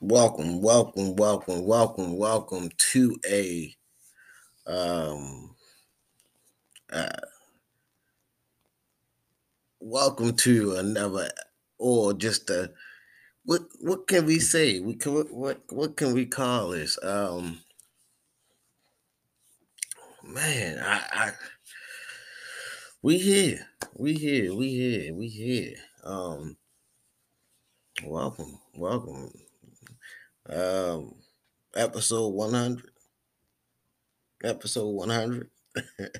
welcome, welcome, welcome, welcome, welcome to a um uh welcome to another or just a what what can we say? We can what what, what can we call this? Um man, I, I we here, we here, we here, we here. Um welcome, welcome um, episode 100. Episode 100.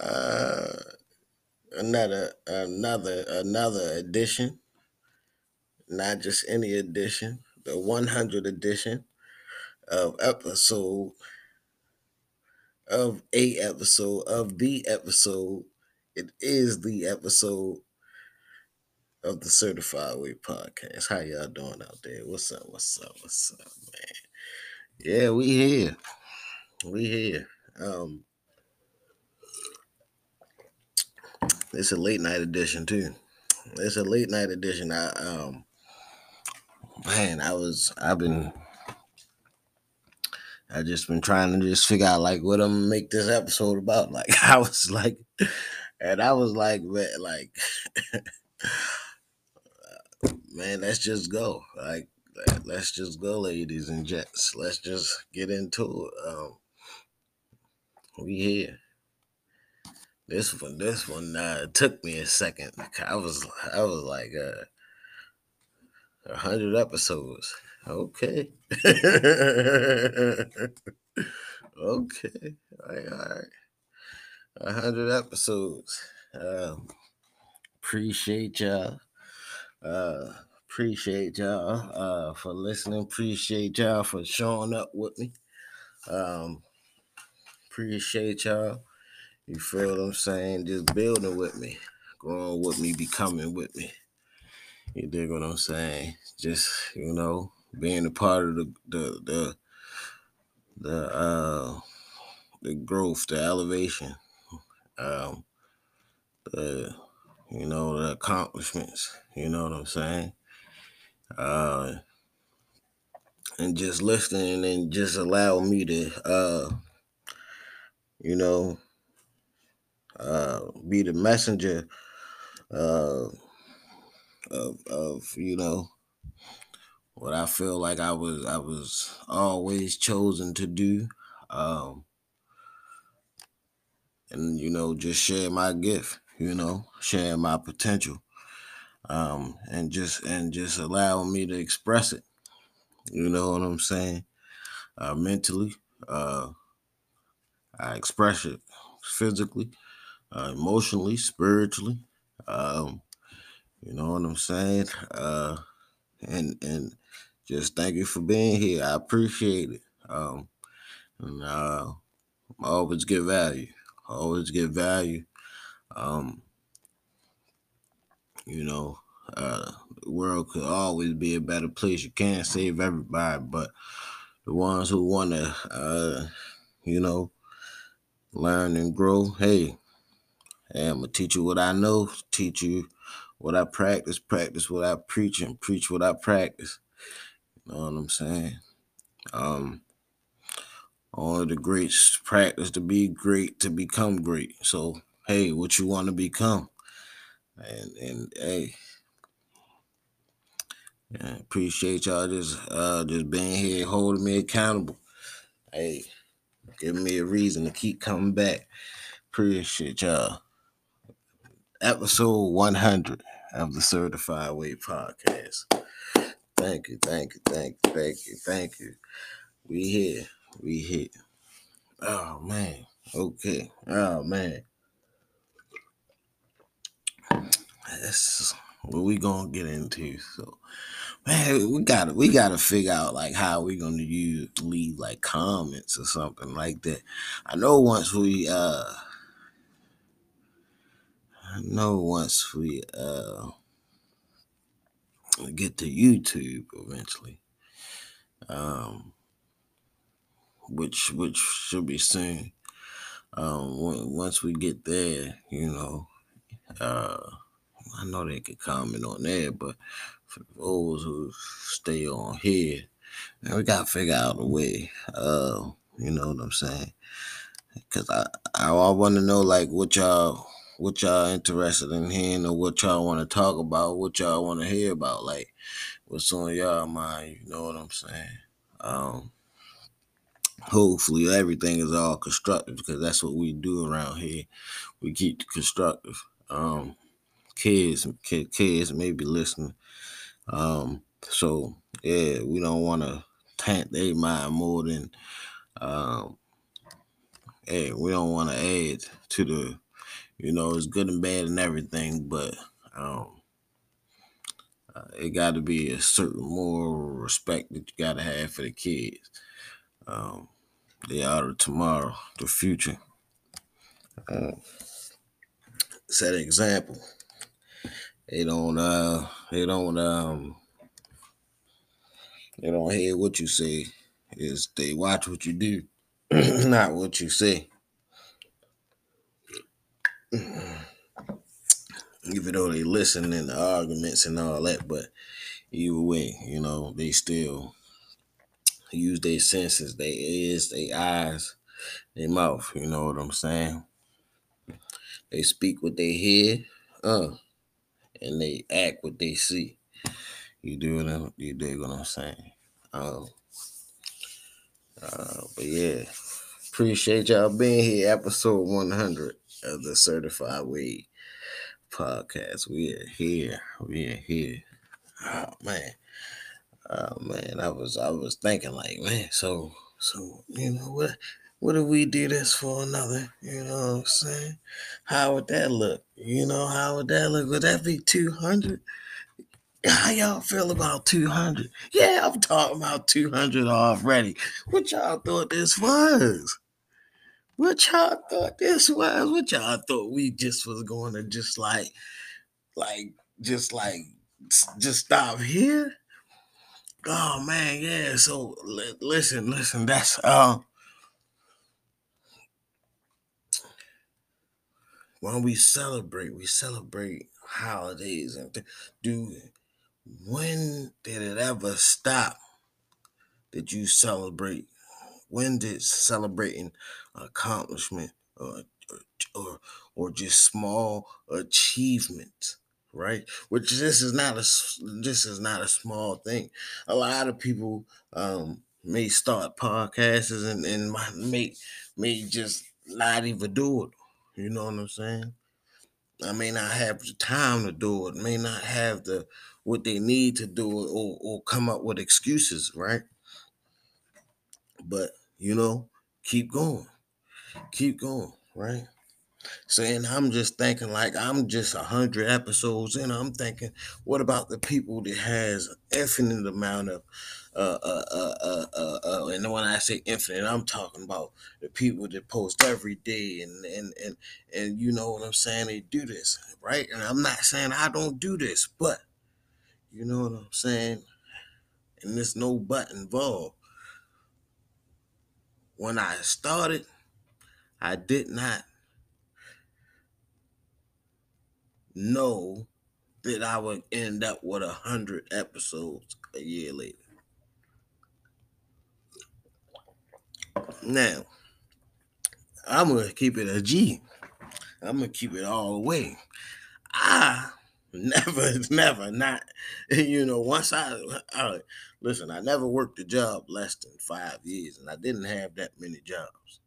uh, another, another, another edition. Not just any edition, the 100 edition of episode of a episode of the episode. It is the episode of the Certified Way Podcast. How y'all doing out there? What's up? What's up? What's up, man? Yeah, we here. We here. Um it's a late night edition too. It's a late night edition. I um man, I was I've been I just been trying to just figure out like what I'm make this episode about. Like I was like and I was like man, like man, let's just go. Like, let's just go, ladies and gents. Let's just get into it. Um, we here. This one, this one uh, took me a second. I was, I was like, uh, a hundred episodes. Okay. okay. All right, all right. A hundred episodes. Um, appreciate y'all. Uh, appreciate y'all uh, for listening. Appreciate y'all for showing up with me. Um, appreciate y'all. You feel what I'm saying? Just building with me, growing with me, becoming with me. You dig what I'm saying? Just you know, being a part of the the the the uh the growth, the elevation, um, the you know, the accomplishments. You know what I'm saying? Uh, and just listening and just allow me to, uh, you know, uh, be the messenger uh, of, of, you know, what I feel like I was, I was always chosen to do. Um, and, you know, just share my gift you know, sharing my potential. Um, and just and just allow me to express it. You know what I'm saying? Uh, mentally, uh, I express it physically, uh, emotionally, spiritually. Um, you know what I'm saying? Uh, and and just thank you for being here. I appreciate it. Um, and uh, I always get value. I always get value um, you know, uh, the world could always be a better place. You can't save everybody, but the ones who want to, uh, you know, learn and grow, hey, hey, I'm gonna teach you what I know, teach you what I practice, practice what I preach, and preach what I practice. You know what I'm saying? Um, only the greats practice to be great to become great. So hey, what you want to become. And and hey, yeah, appreciate y'all just uh just being here, holding me accountable. Hey, giving me a reason to keep coming back. Appreciate y'all. Episode 100 of the Certified Way Podcast. Thank you, thank you, thank you, thank you, thank you. We here, we here. Oh man, okay. Oh man. That's what we gonna get into. So, man, we gotta we gotta figure out like how we gonna use leave like comments or something like that. I know once we uh, I know once we uh get to YouTube eventually, um, which which should be soon. Um, once we get there, you know, uh I know they could comment on that, but for those who stay on here. And we gotta figure out a way. Uh, you know what I'm saying? Cause I I, I want to know like what y'all what y'all interested in hearing or what y'all want to talk about, what y'all want to hear about, like what's on y'all mind. You know what I'm saying? Um, hopefully everything is all constructive because that's what we do around here. We keep constructive. Um, kids, kids may be listening. Um, so yeah, we don't want to taint their mind more than um, hey, we don't want to add to the, you know, it's good and bad and everything, but um, uh, it got to be a certain moral respect that you got to have for the kids. Um, they are tomorrow, the future. Uh, set an example. They don't. Uh, they don't. Um, they don't hear what you say. Is they watch what you do, not what you say. Even though they listen in the arguments and all that, but either way, you know, they still use their senses, their ears, their eyes, their mouth. You know what I'm saying? They speak what they hear, uh, and they act what they see. You do what you dig what I'm saying? Um, uh, but yeah, appreciate y'all being here. Episode 100 of the Certified Way Podcast. We are here. We are here. Oh man. Oh man, I was I was thinking like, man, so so you know what what if we do this for another? You know what I'm saying? How would that look? You know, how would that look? Would that be 200? How y'all feel about 200? Yeah, I'm talking about 200 already. What y'all thought this was? What y'all thought this was? What y'all thought we just was going to just like, like, just like, just stop here? Oh man, yeah. So li- listen, listen. That's uh, when we celebrate, we celebrate holidays and th- do when did it ever stop that you celebrate? When did celebrating accomplishment or, or, or just small achievements, right? Which this is not a this is not a small thing. A lot of people um, may start podcasts and, and may may just not even do it. You know what I'm saying? I may not have the time to do it, may not have the what they need to do it or, or come up with excuses, right? But you know, keep going. Keep going, right? Saying I'm just thinking like I'm just a hundred episodes in. I'm thinking, what about the people that has infinite amount of uh, uh, uh, uh, uh, uh, and when I say infinite, I'm talking about the people that post every day, and and and and you know what I'm saying. They do this, right? And I'm not saying I don't do this, but you know what I'm saying. And there's no but involved. When I started, I did not know that I would end up with a hundred episodes a year later. Now, I'm gonna keep it a G. I'm gonna keep it all the way. I never, never, not you know. Once I, I listen, I never worked a job less than five years, and I didn't have that many jobs.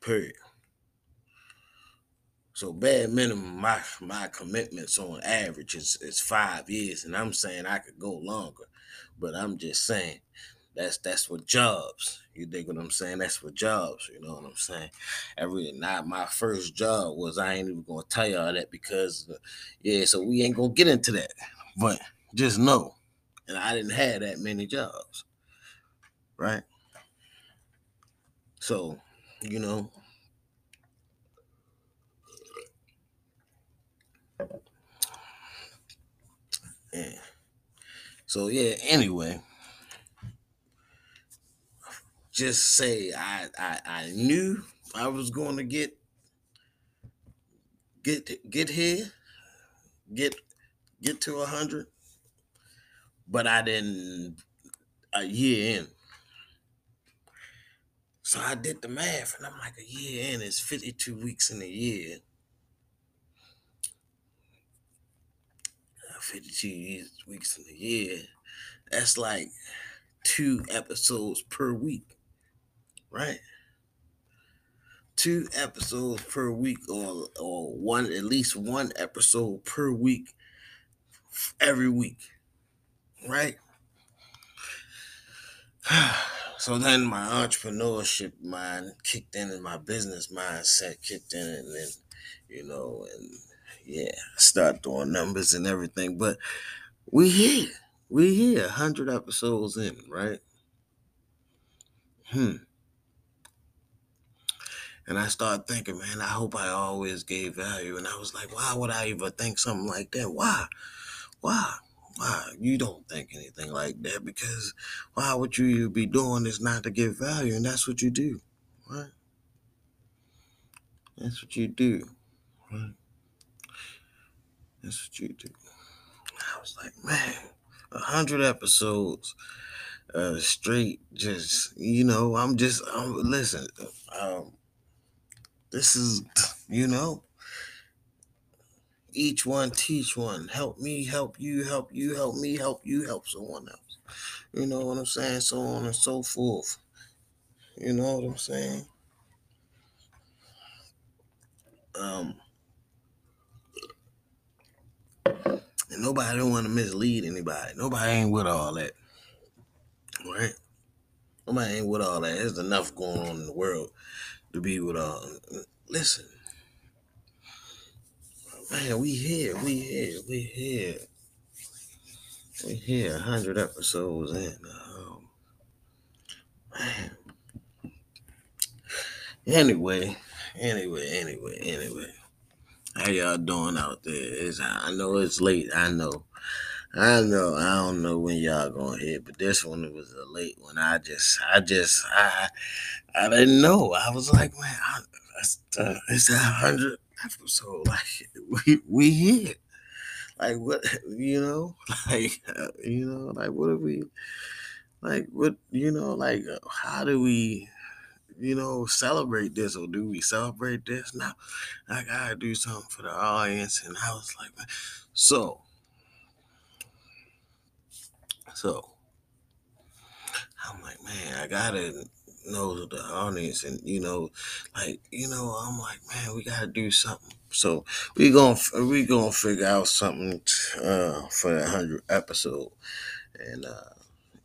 Period. So bad minimum, my my commitments on average is, is five years, and I'm saying I could go longer, but I'm just saying that's that's for jobs. You dig what I'm saying? That's for jobs. You know what I'm saying? Every not my first job was. I ain't even gonna tell y'all that because, uh, yeah. So we ain't gonna get into that. But just know, and I didn't have that many jobs, right? So, you know. Yeah. So yeah. Anyway just say I, I I knew I was going to get get get here, get get to a hundred, but I didn't a year in. So I did the math, and I'm like, a year in is 52 weeks in a year. Uh, 52 weeks in a year. That's like two episodes per week, right? Two episodes per week, or or one at least one episode per week, every week, right? so then my entrepreneurship mind kicked in and my business mindset kicked in and then you know and yeah start doing numbers and everything. But we here. We here. 100 episodes in right? Hmm and I started thinking, man, I hope I always gave value. And I was like, why would I even think something like that? Why? Why? Why? You don't think anything like that because why would you be doing this not to give value? And that's what you do, right? That's what you do, right? That's what you do. I was like, man, a hundred episodes, uh, straight. Just you know, I'm just, I'm listen. Um, this is, you know, each one teach one. Help me, help you, help you, help me, help you, help someone else. You know what I'm saying? So on and so forth. You know what I'm saying? Um, and nobody don't want to mislead anybody. Nobody ain't with all that. Right? Nobody ain't with all that. There's enough going on in the world to be with all. Listen, man, we here, we here, we here. We here, hundred episodes in. Um, man. Anyway, anyway, anyway, anyway. How y'all doing out there? It's, I know it's late. I know. I know. I don't know when y'all gonna hit, but this one was a late one. I just, I just, I, I didn't know. I was like, man, I, that's uh, it's a hundred episode. Like we we here. Like what you know? Like uh, you know? Like what are we? Like what you know? Like uh, how do we? You know, celebrate this or do we celebrate this? Now, I gotta do something for the audience, and I was like, man. so, so I'm like, man, I gotta know the audience, and you know, like, you know, I'm like, man, we gotta do something. So we gonna we gonna figure out something uh, for the hundred episode, and uh,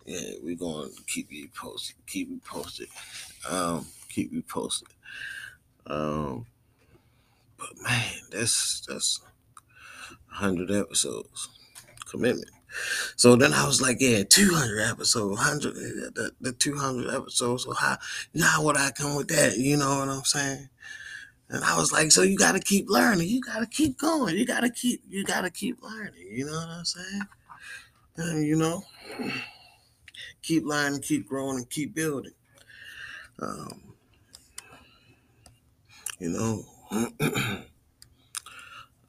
yeah, we gonna keep you posted, keep you posted, um, keep you posted. Um, but man, that's that's hundred episodes commitment. So then I was like, yeah, 200 episodes, 100, the, the 200 episodes. So how, now what I come with that? You know what I'm saying? And I was like, so you got to keep learning. You got to keep going. You got to keep, you got to keep learning. You know what I'm saying? And, you know, keep learning, keep growing, and keep building. Um, you know,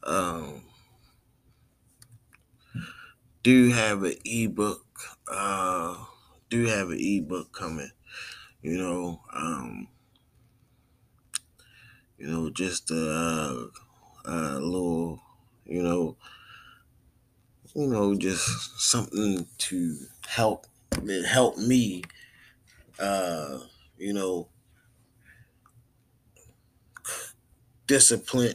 um, do have an ebook. Uh, do have an ebook coming. You know, um, you know, just a, a little, you know, you know, just something to help help me, uh, you know, discipline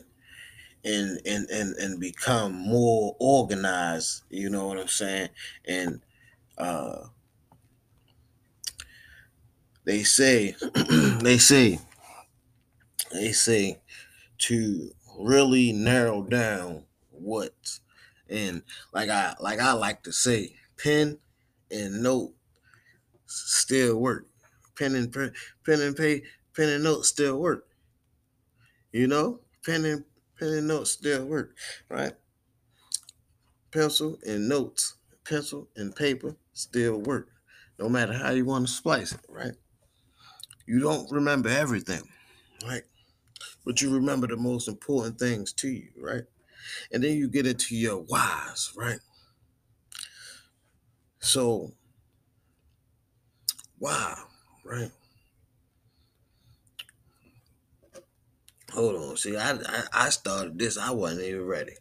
and and and and become more organized. You know what I'm saying? And uh, they say, they say, they say to really narrow down what and like I like I like to say, pen and note still work. Pen and pen, pen and pay, pen and note still work. You know, pen and pen and notes still work, right? Pencil and notes, pencil and paper still work, no matter how you want to splice it, right? You don't remember everything, right? But you remember the most important things to you, right? And then you get into your whys, right? So, wow, right? Hold on. See, I, I, I started this. I wasn't even ready.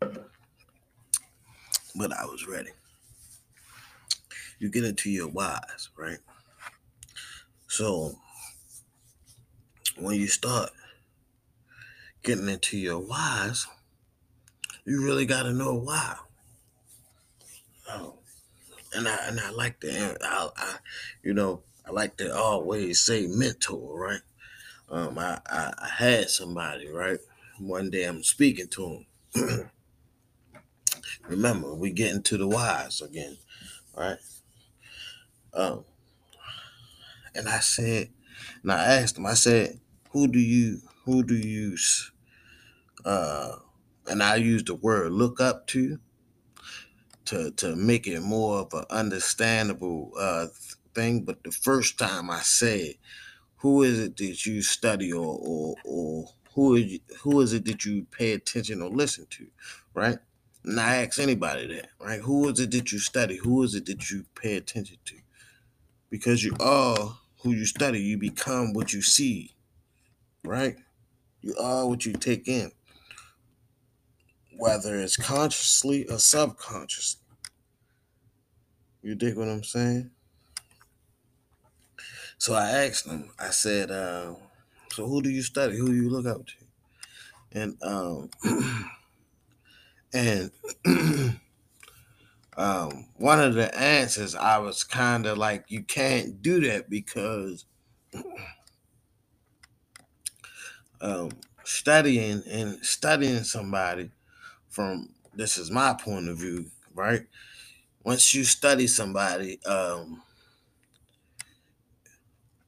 But I was ready. You get into your whys, right? So when you start getting into your whys, you really got to know why. Oh, and I and I like to, I, I, you know, I like to always say mentor, right? Um, I, I, I had somebody, right? One day I'm speaking to him. Remember, we get into the whys again, right? Um, and I said, and I asked him, I said, who do you, who do you, uh, and I used the word look up to, to to make it more of an understandable uh, thing. But the first time I said, "Who is it that you study or or, or who is who is it that you pay attention or listen to?" Right? And I ask anybody that, right? Who is it that you study? Who is it that you pay attention to? Because you are who you study, you become what you see, right? You are what you take in, whether it's consciously or subconsciously. You dig what I'm saying? So I asked him, I said, uh, so who do you study? Who do you look up to? And um and um one of the answers I was kind of like, you can't do that because um studying and studying somebody from this is my point of view, right? Once you study somebody, um,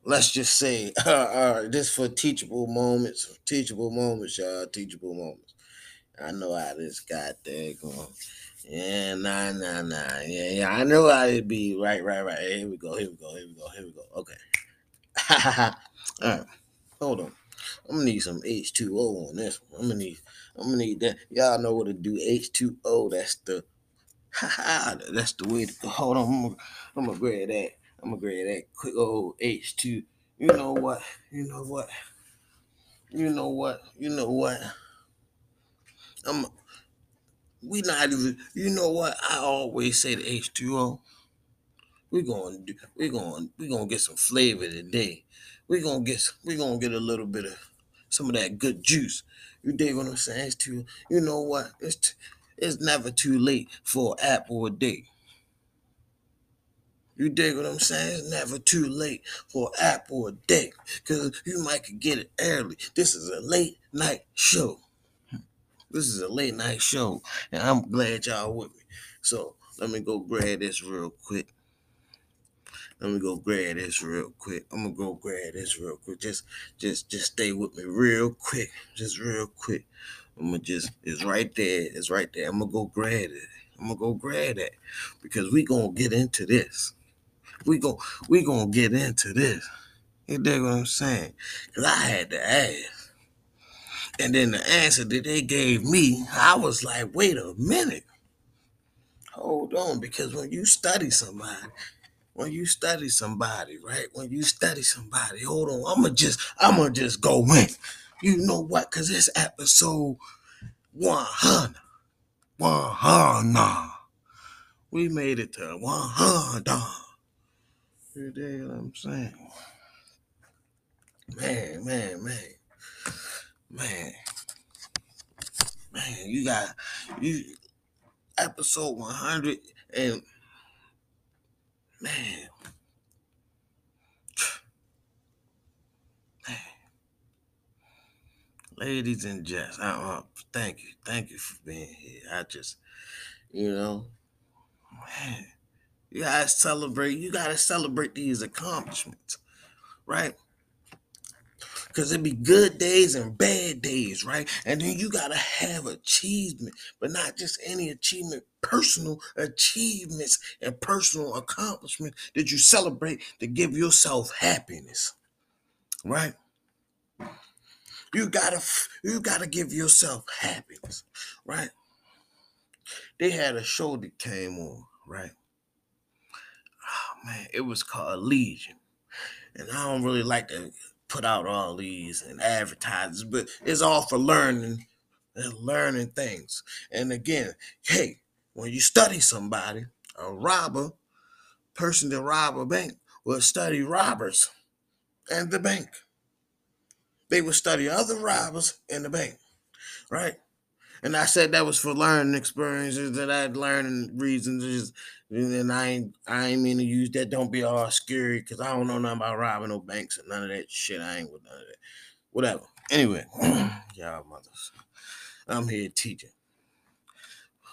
let's just say, uh, uh, this for teachable moments, teachable moments, y'all, teachable moments. I know how this got there going. Yeah, nah, nah, nah. Yeah, yeah. I know how it be. Right, right, right. Here we go. Here we go. Here we go. Here we go. Okay. All right. Hold on. I'm gonna need some H2O on this one. I'm gonna need. I'm gonna need that. Y'all know what to do. H2O. That's the. That's the way to go. Hold on. I'm gonna, I'm gonna grab that. I'm gonna grab that quick old H2. You know what? You know what? You know what? You know what? I'm we not even you know what I always say to H2O. We're gonna do we're gonna we're gonna get some flavor today. We're gonna get we're gonna get a little bit of some of that good juice. You dig what I'm saying? It's too you know what? It's t- it's never too late for apple a day. You dig what I'm saying? It's never too late for an apple a day. Cause you might could get it early. This is a late night show. This is a late night show, and I'm glad y'all with me. So let me go grab this real quick. Let me go grab this real quick. I'm gonna go grab this real quick. Just, just, just stay with me real quick. Just real quick. I'm gonna just, it's right there. It's right there. I'm gonna go grab it. I'm gonna go grab that because we gonna get into this. We go, we gonna get into this. You dig what I'm saying? Cause I had to ask. And then the answer that they gave me, I was like, wait a minute. Hold on, because when you study somebody, when you study somebody, right? When you study somebody, hold on, I'ma just, I'ma just go in. You know what? Cause it's episode 100. 100. We made it to 100. You dig what I'm saying? Man, man, man. Man. Man, you got you episode 100 and man. man. Ladies and gents, I, uh, thank you. Thank you for being here. I just, you know, man, you gotta celebrate. You gotta celebrate these accomplishments, right? Because it be good days and bad days, right? And then you gotta have achievement, but not just any achievement, personal achievements and personal accomplishments that you celebrate to give yourself happiness, right? You gotta you gotta give yourself happiness, right? they had a show that came on, right? Man, it was called Legion. And I don't really like to put out all these and advertises, but it's all for learning and learning things. And again, hey, when you study somebody, a robber, person that rob a bank, will study robbers and the bank. They will study other robbers in the bank, right? And I said that was for learning experiences that I'd learning reasons. And I ain't I ain't mean to use that. Don't be all scary because I don't know nothing about robbing no banks and none of that shit. I ain't with none of that. Whatever. Anyway, y'all mothers. I'm here teaching.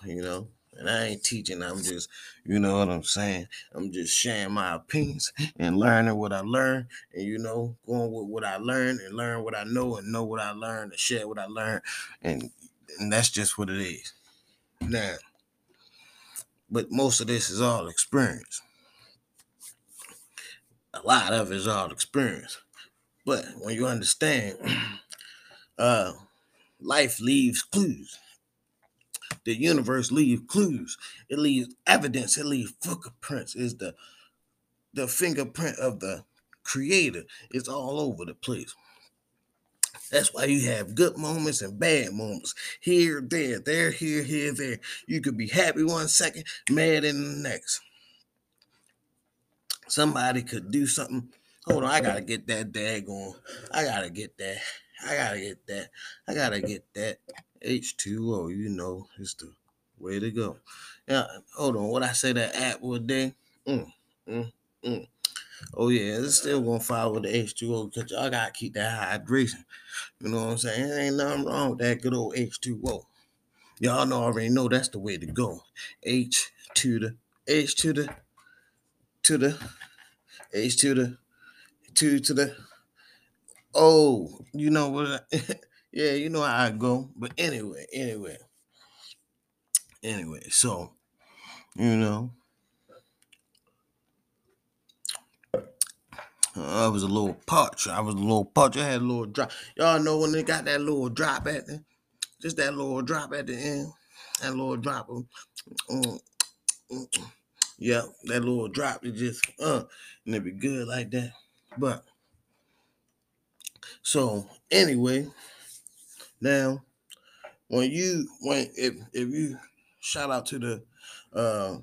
You know, and I ain't teaching. I'm just, you know what I'm saying. I'm just sharing my opinions and learning what I learned, and you know, going with what I learned and learn what I know and know what I learned and share what I learned, and and that's just what it is. Now, but most of this is all experience. A lot of it is all experience. But when you understand, uh, life leaves clues. The universe leaves clues. It leaves evidence. It leaves footprints. Is the the fingerprint of the creator. It's all over the place. That's why you have good moments and bad moments. Here, there, there, here, here, there. You could be happy one second, mad in the next. Somebody could do something. Hold on, I gotta get that dag on. I gotta get that. I gotta get that. I gotta get that. H2O, you know, it's the way to go. Yeah, hold on. What I say that app would day? Mm, mm, mm. Oh yeah, it's still gonna follow the H2O because y'all gotta keep that hydration. You know what I'm saying? There ain't nothing wrong with that good old H2O. Y'all know already know that's the way to go. H to the H to the to the H to the two to the oh, you know what? yeah, you know how I go. But anyway, anyway, anyway. So you know, I was a little punch. I was a little punch. I had a little drop. Y'all know when they got that little drop at the, just that little drop at the end, that little drop of, mm, mm, yeah, that little drop. It just uh, and it be good like that. But so anyway, now when you when if if you shout out to the uh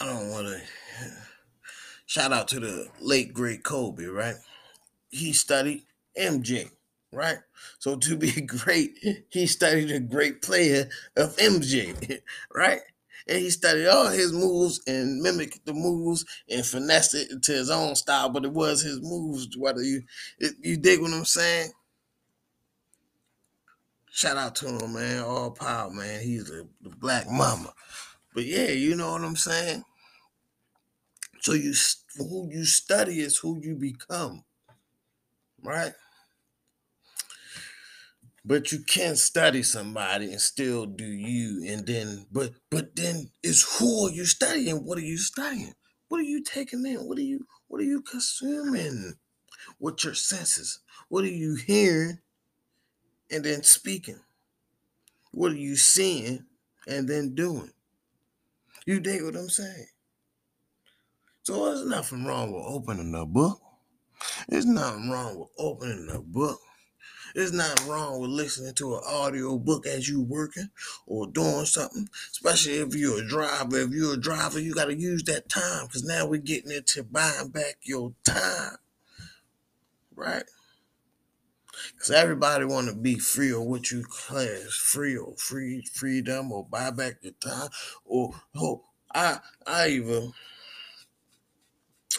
I don't want to shout out to the late great Kobe, right? He studied MJ, right? So to be great, he studied a great player of MJ, right? And he studied all his moves and mimicked the moves and finessed it into his own style, but it was his moves. Whether you you dig what I'm saying? Shout out to him, man. All power, man. He's the, the Black Mamba. But yeah, you know what I'm saying? So you who you study is who you become, right? But you can't study somebody and still do you, and then but but then it's who are you studying? What are you studying? What are you taking in? What are you what are you consuming with your senses? What are you hearing and then speaking? What are you seeing and then doing? You dig what I'm saying? So there's nothing wrong with opening a book. There's nothing wrong with opening a book. There's nothing wrong with listening to an audio book as you working or doing something. Especially if you're a driver. If you're a driver, you got to use that time because now we're getting into buying back your time, right? Because everybody want to be free or what you class free or free freedom or buy back your time or oh I I even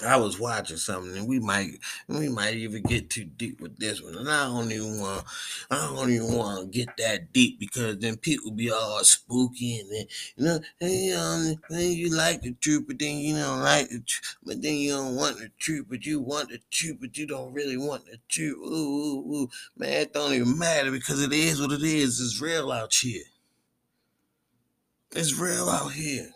I was watching something, and we might we might even get too deep with this one. And I don't even want I don't even want to get that deep because then people be all spooky and then you know hey, um, then you like the truth, but then you don't like the truth, but then you don't want the truth, but you want the truth, but you don't really want the truth. Ooh, ooh, ooh. man, it don't even matter because it is what it is. It's real out here. It's real out here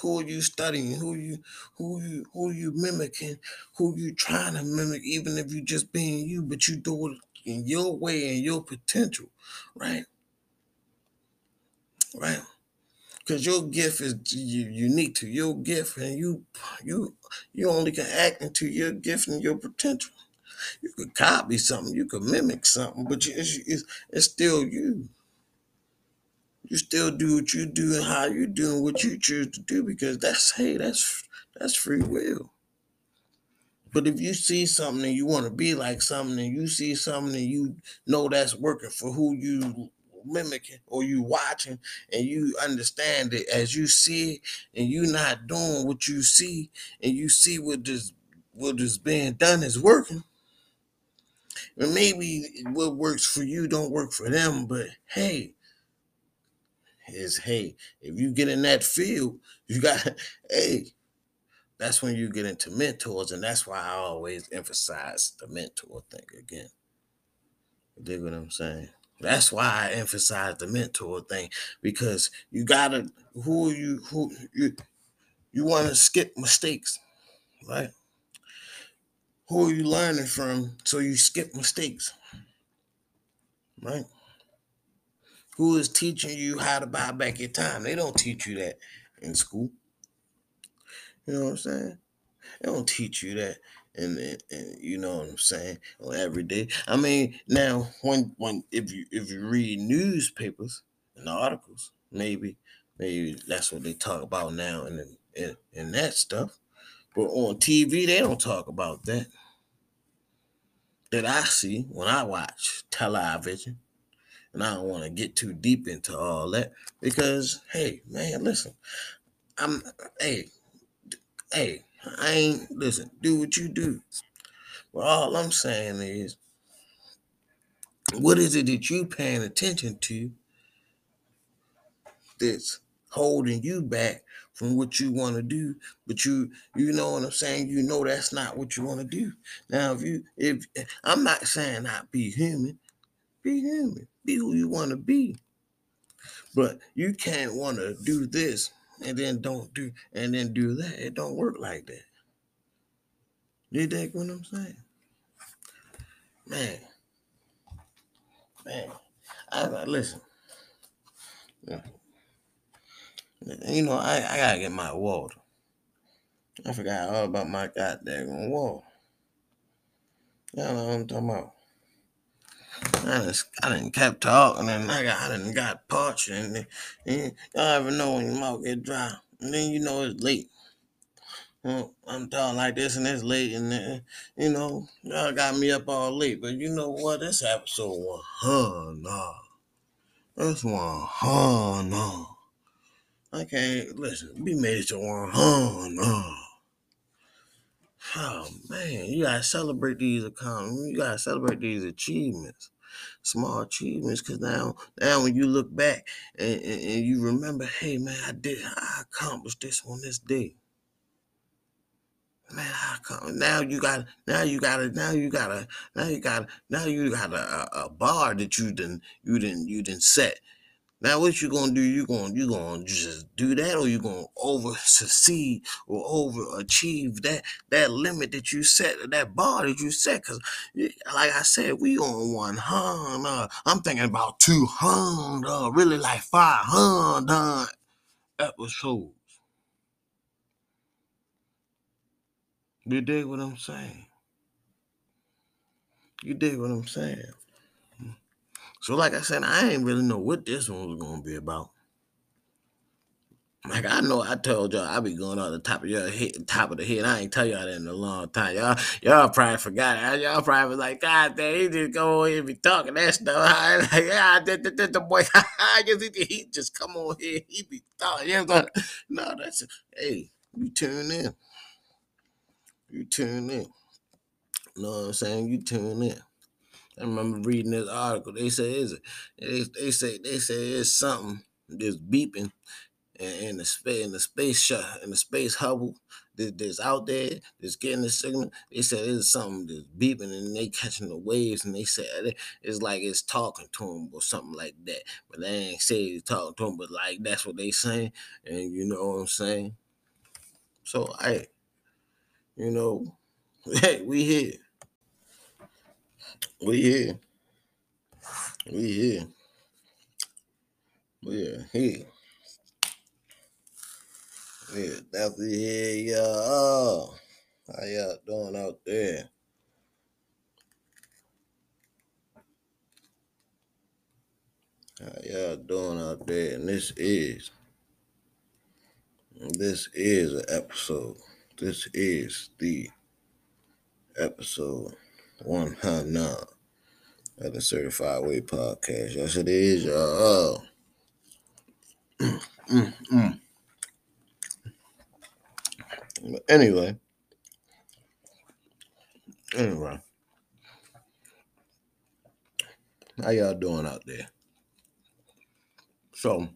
who are you studying who you who you who you mimicking who you trying to mimic even if you just being you but you do it in your way and your potential, right? Right. Because your gift is unique to your gift, and you you you only can act into your gift and your potential. You could copy something, you could mimic something, but it's, it's, it's still you. You still do what you do and how you doing what you choose to do because that's hey, that's that's free will. But if you see something and you want to be like something, and you see something and you know that's working for who you mimicking or you watching, and you understand it as you see it, and you not doing what you see, and you see what this what is being done is working. And maybe what works for you don't work for them, but hey, is hey, if you get in that field, you got hey, that's when you get into mentors, and that's why I always emphasize the mentor thing again. You dig what I'm saying? That's why I emphasize the mentor thing because you gotta who you who you you want to skip mistakes, right? Who are you learning from so you skip mistakes, right? Who is teaching you how to buy back your time? They don't teach you that in school. You know what I'm saying? They don't teach you that, and, and, you know what I'm saying on every day. I mean, now when when if you if you read newspapers and articles, maybe maybe that's what they talk about now and and, and that stuff. But on TV, they don't talk about that. That I see when I watch television. And I don't want to get too deep into all that because, hey, man, listen, I'm, hey, hey, I ain't listen, do what you do. But all I'm saying is, what is it that you paying attention to that's holding you back from what you want to do? But you, you know what I'm saying? You know that's not what you want to do. Now, if you, if I'm not saying not be human, be human, be who you want to be. But you can't want to do this and then don't do and then do that. It don't work like that. You dig what I'm saying? Man. Man. I, I listen. Yeah. You know, I, I gotta get my water. I forgot all about my goddamn water. Y'all know what I'm talking about. I just, I didn't kept talking and I got, I didn't got parched and, and y'all ever know when your mouth get dry and then you know it's late. Well, I'm talking like this and it's late and uh, you know y'all got me up all late, but you know what? This episode one, huh? Nah, this one, huh? No, I can't listen. We made it to one? No. Oh man, you gotta celebrate these accomplishments. You gotta celebrate these achievements small achievements because now now when you look back and, and, and, you remember hey man i did i accomplished this on this day. Man I come, now you got now you got to now you got to now you got now you got a, a, a bar that you didn't you didn't you didn't set now what you gonna do? You gonna you gonna just do that, or you gonna over succeed or over achieve that that limit that you set, that bar that you set? Cause like I said, we on one hundred. I'm thinking about two hundred, really like five hundred episodes. You dig what I'm saying? You dig what I'm saying? So, like I said, I ain't really know what this one was gonna be about. Like I know I told y'all I be going on the top of your head, top of the head. I ain't tell y'all that in a long time. Y'all, y'all probably forgot. It. Y'all probably was like, God damn, he just go on here and be talking that stuff. I Like, yeah, the, the, the, the boy, I guess he just come on here, he be talking. Yeah, but, no, that's hey, you tune in. You tune in. You know what I'm saying? You tune in. I remember reading this article. They say is they, they say they say it's something that's beeping in the space in the space shot in the space hubble that, that's out there that's getting the signal. They said it's something that's beeping and they catching the waves and they said it's like it's talking to them or something like that. But they ain't say it's talking to them, but like that's what they saying, and you know what I'm saying. So I, you know, hey, we here. We here. We here. We are here. We are definitely here, y'all. How y'all doing out there? How y'all doing out there? And this is, this is an episode. This is the episode 100 at the Certified Way Podcast. Yes, it is, y'all. mm, mm. But anyway, anyway, how y'all doing out there? So,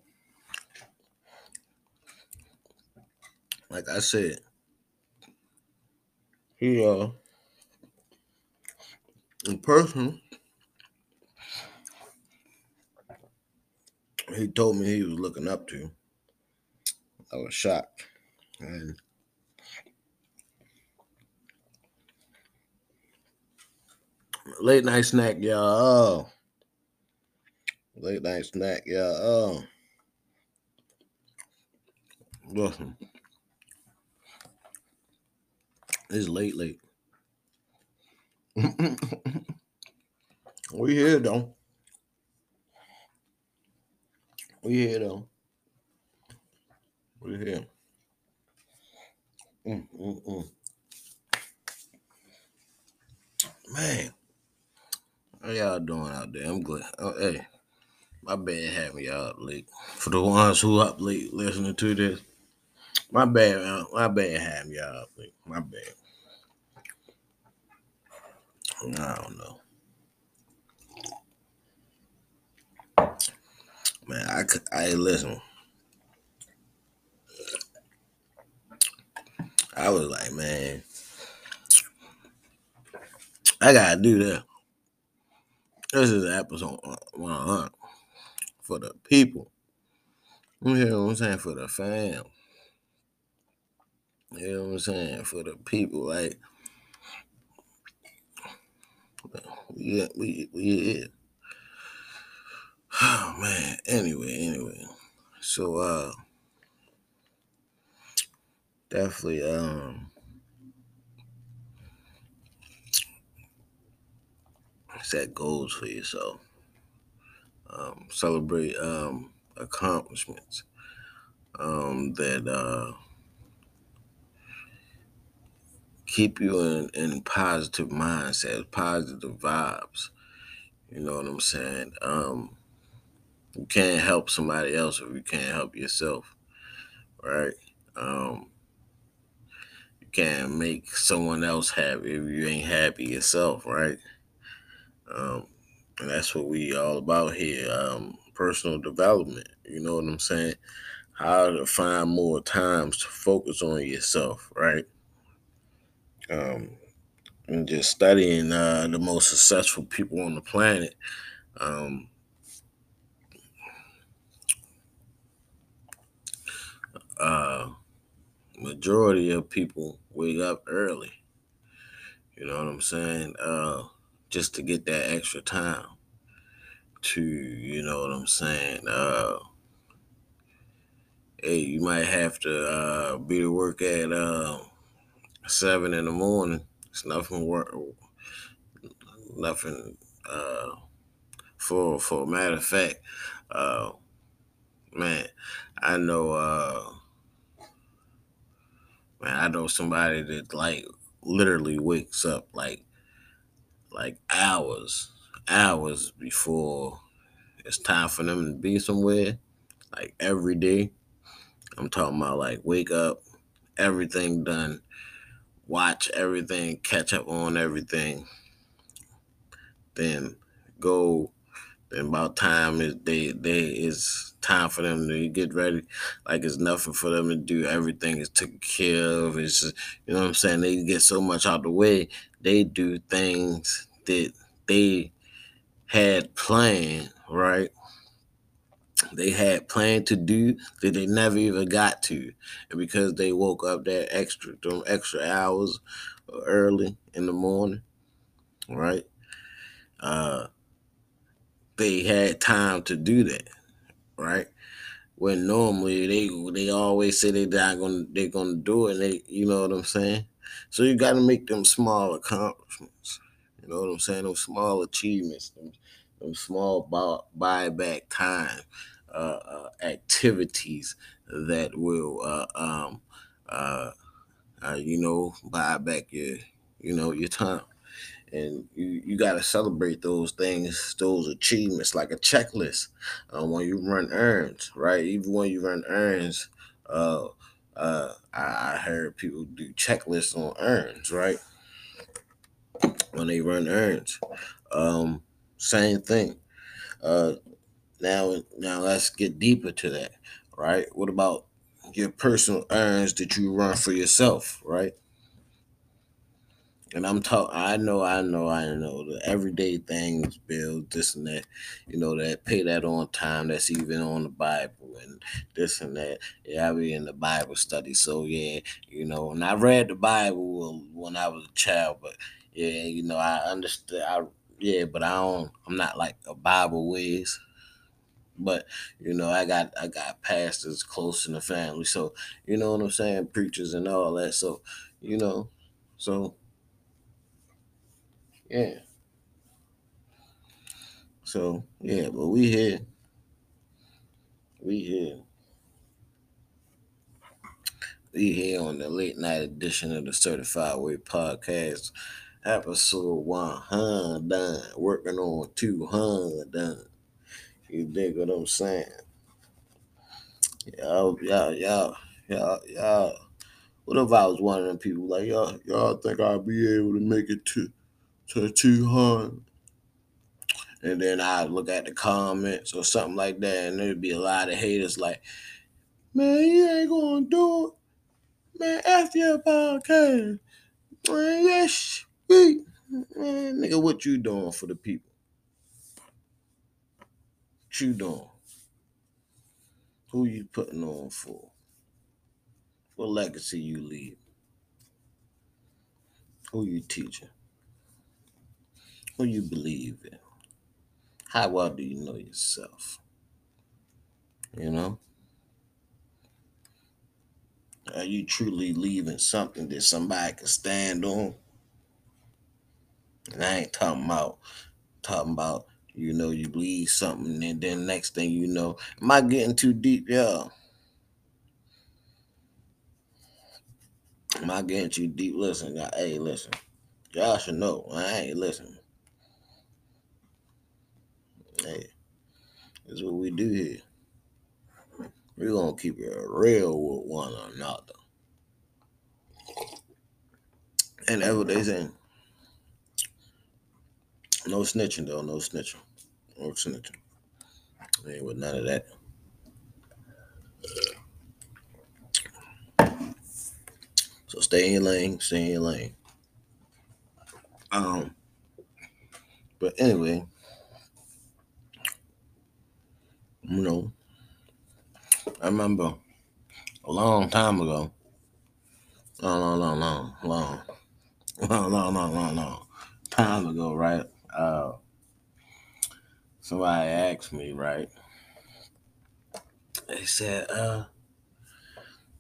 like I said, he uh, in person, he told me he was looking up to. I was shocked, and late night snack, y'all. Oh. Late night snack, y'all. Oh. Listen. It's late, late. We here though. We here though. We here. Mm, mm, mm. Man, how y'all doing out there? I'm glad. Oh, hey, my bad having y'all up late. For the ones who up late listening to this, my bad. My bad having y'all up late. My bad. I don't know. Man, I. I listen. I was like, man, I gotta do that. This is episode uh, 100 for the people. You know what I'm saying? For the fam. You know what I'm saying? For the people. Like, we, we, we yeah. Oh, man. Anyway, anyway. So, uh, definitely, um, set goals for yourself. Um, celebrate um, accomplishments um, that uh, keep you in, in positive mindset, positive vibes. You know what I'm saying? Um, you can't help somebody else if you can't help yourself, right? Um, you can't make someone else happy if you ain't happy yourself, right? Um, and that's what we all about here. Um, personal development. You know what I'm saying? How to find more times to focus on yourself, right? Um, and just studying uh, the most successful people on the planet. Um, uh, majority of people wake up early. You know what I'm saying? Uh, just to get that extra time to, you know what I'm saying? Uh, hey, you might have to uh, be to work at uh, seven in the morning. It's nothing work, nothing. Uh, for for a matter of fact, uh, man, I know, uh, man, I know somebody that like literally wakes up like like hours, hours before it's time for them to be somewhere, like every day. I'm talking about like wake up, everything done, watch everything, catch up on everything, then go. Then about time is they they is time for them to get ready. Like it's nothing for them to do. Everything is taken care of. It's just, you know what I'm saying. They get so much out the way. They do things that they had planned, right? They had planned to do that they never even got to. And because they woke up that extra, them extra hours early in the morning, right? Uh, they had time to do that, right? When normally they they always say they're not gonna they're gonna do it. They you know what I'm saying. So you got to make them small accomplishments. You know what I'm saying? Those small achievements, them, them small buy, buyback time uh, uh, activities that will, uh, um, uh, uh, you know, buy back your, you know, your time. And you, you got to celebrate those things, those achievements, like a checklist uh, when you run errands, right? Even when you run errands, uh, uh, I, I heard people do checklists on errands, right? When they run errands, um, same thing. Uh, now, now let's get deeper to that, right? What about your personal errands that you run for yourself, right? And I'm talking, I know, I know, I know the everyday things, bills, this and that, you know, that pay that on time, that's even on the Bible and this and that. Yeah, I be in the Bible study. So, yeah, you know, and I read the Bible when I was a child, but yeah, you know, I understand. I, yeah, but I don't, I'm not like a Bible whiz but you know i got i got pastors close in the family. So you know what i'm saying? Preachers and all that. So you know so yeah. So yeah but we here. We here. We here on the late night edition of the certified way podcast. Episode 100 done working on 200 done you dig what i'm saying y'all y'all y'all y'all y'all what if I was one of them people like y'all y'all think I'll be able to make it to to two hundred? And then I look at the comments or something like that, and there'd be a lot of haters like, man, you ain't gonna do it. Man, after your podcast. Man, yes. Man, nigga, what you doing for the people? You doing? Who you putting on for? What legacy you leave? Who you teaching? Who you believe in? How well do you know yourself? You know? Are you truly leaving something that somebody can stand on? And I ain't talking about talking about you know you leave something and then next thing you know, am I getting too deep, y'all? Am I getting too deep? Listen, y'all, hey, listen. Y'all should know. I ain't listening. Hey, this is what we do here. We're gonna keep it real with one another. And that's what they saying. No snitching though, no snitching. No snitching. ain't with none of that. So stay in your lane, stay in your lane. Um, but anyway, you know, I remember a long time ago, long, long, long, long, long, long, long, long, long time ago, right? Uh, somebody asked me, right? They said, uh,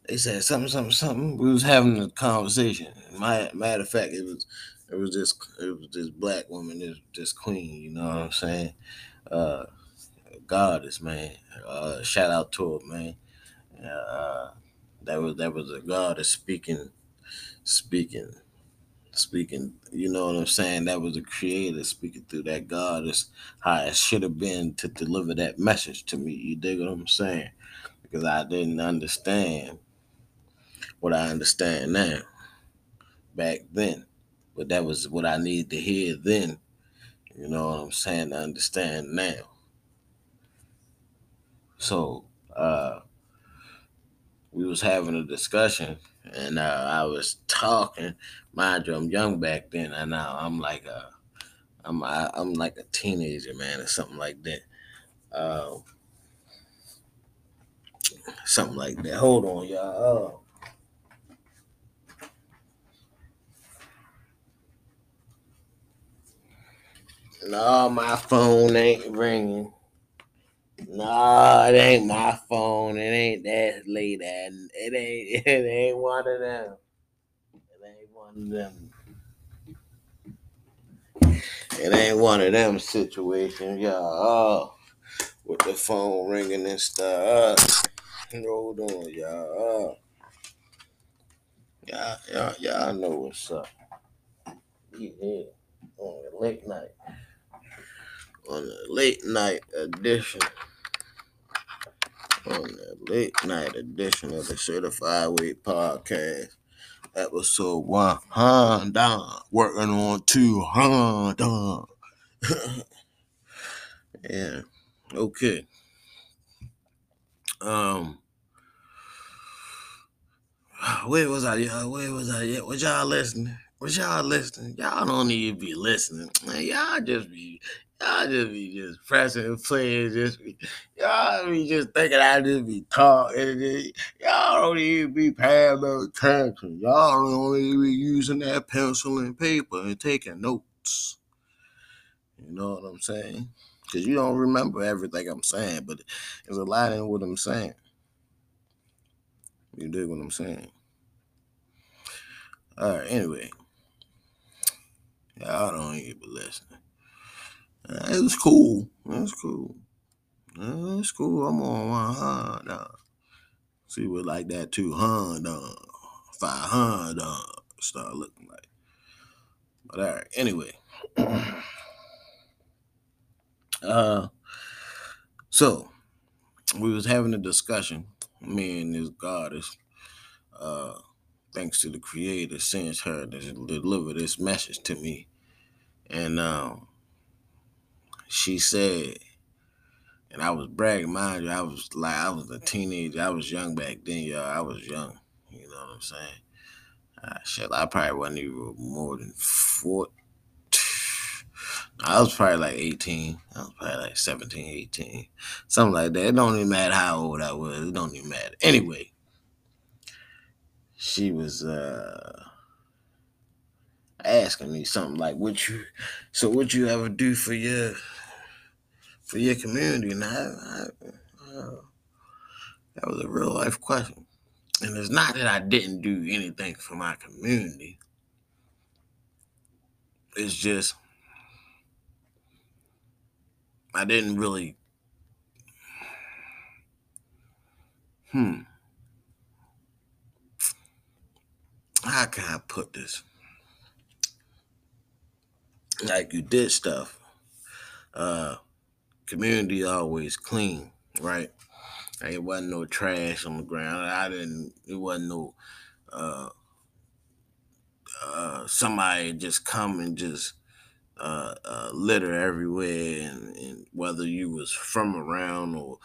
they said something, something, something. We was having a conversation. My matter of fact, it was it was this it was this black woman, this this queen, you know what I'm saying? Uh goddess, man. Uh shout out to her, man. Uh that was that was a goddess speaking speaking speaking, you know what I'm saying? That was a creator speaking through that God is how it should have been to deliver that message to me. You dig what I'm saying? Because I didn't understand what I understand now back then. But that was what I needed to hear then. You know what I'm saying? To understand now. So uh we was having a discussion and uh, I was talking. Mind you, I'm young back then, and now I'm like a, I'm I, I'm like a teenager, man, or something like that. Uh, something like that. Hold on, y'all. No, my phone ain't ringing. No, it ain't my phone. It ain't that late. It ain't. It ain't one of them. One of them. It ain't one of them situations, y'all. With the phone ringing and stuff. Hold on, y'all. Y'all, y'all, y'all know what's up. On the late night. On the late night edition. On the late night edition of the Certified Way Podcast. Episode one. Hun down. Working on two. Hun down. yeah. Okay. Um where was I? Y'all? Where was I? Yeah, was y'all listening? Was y'all listening? Y'all don't need to be listening. Y'all just be y'all just be just pressing and playing. Just be, y'all be just thinking I just be talking. Y'all don't even be paying no attention. Y'all don't even be using that pencil and paper and taking notes. You know what I'm saying? Because you don't remember everything I'm saying, but there's a lot in what I'm saying. You dig what I'm saying? All right, anyway. Y'all don't even listening. Uh, it was cool. Was cool. Uh, it's cool. I'm on one hundred. See what like that two hundred, five hundred start looking like. But all right, anyway. uh, so we was having a discussion. Me and this goddess, uh, thanks to the creator, sends her to deliver this message to me. And um, she said, and I was bragging, mind you, I was like, I was a teenager. I was young back then, y'all. I was young. You know what I'm saying? Uh, shit, I probably wasn't even more than four. I was probably like 18. I was probably like 17, 18. Something like that. It don't even matter how old I was. It don't even matter. Anyway, she was uh asking me something like, "What you? So what you ever do for your for your community?" And I, I uh, that was a real life question. And it's not that I didn't do anything for my community. It's just I didn't really. Hmm. How can I put this? Like you did stuff. Uh, community always clean, right? It wasn't no trash on the ground. I didn't. It wasn't no. Uh, uh, somebody just come and just uh, uh, litter everywhere, and, and, whether you was from around or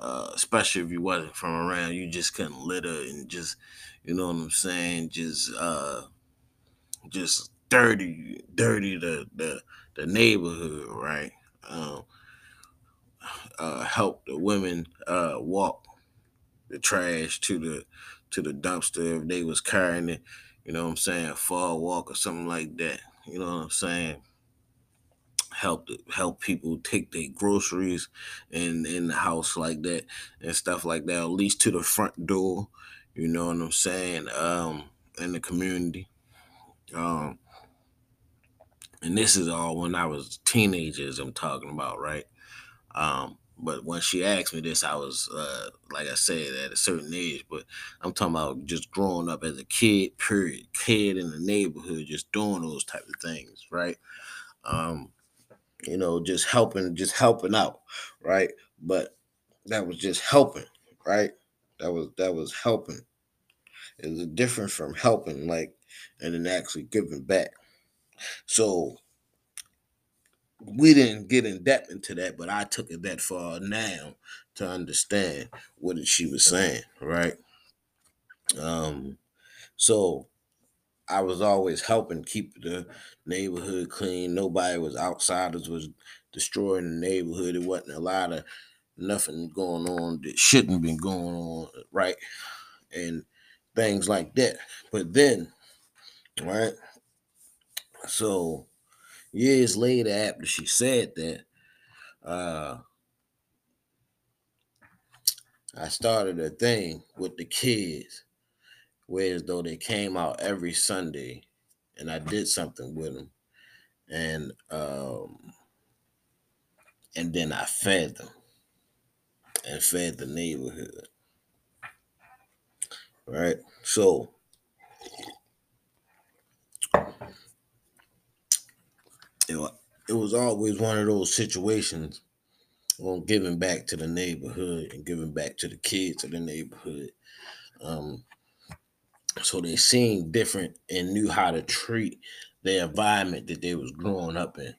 uh, especially if you wasn't from around, you just couldn't litter and just, you know what I'm saying, just uh, just dirty, dirty the the, the neighborhood, right? Um, uh, help the women uh, walk the trash to the to the dumpster if they was carrying it, you know what I'm saying, fall walk or something like that. You know what I'm saying? Help help people take their groceries in in the house like that and stuff like that, at least to the front door. You know what I'm saying? Um, in the community. Um, and this is all when I was teenagers. I'm talking about, right? Um, but when she asked me this, I was uh, like I said at a certain age. But I'm talking about just growing up as a kid, period, kid in the neighborhood, just doing those type of things, right? Um, you know, just helping, just helping out, right? But that was just helping, right? That was that was helping. It was different from helping, like, and then actually giving back. So we didn't get in depth into that, but I took it that far now to understand what she was saying, right? Um, so I was always helping keep the neighborhood clean. Nobody was outsiders was destroying the neighborhood. It wasn't a lot of nothing going on that shouldn't been going on, right? And things like that. But then, right? So years later, after she said that, uh, I started a thing with the kids, whereas though they came out every Sunday, and I did something with them, and um, and then I fed them and fed the neighborhood. Right, so it, it was always one of those situations on giving back to the neighborhood and giving back to the kids of the neighborhood. Um, so they seen different and knew how to treat the environment that they was growing up in.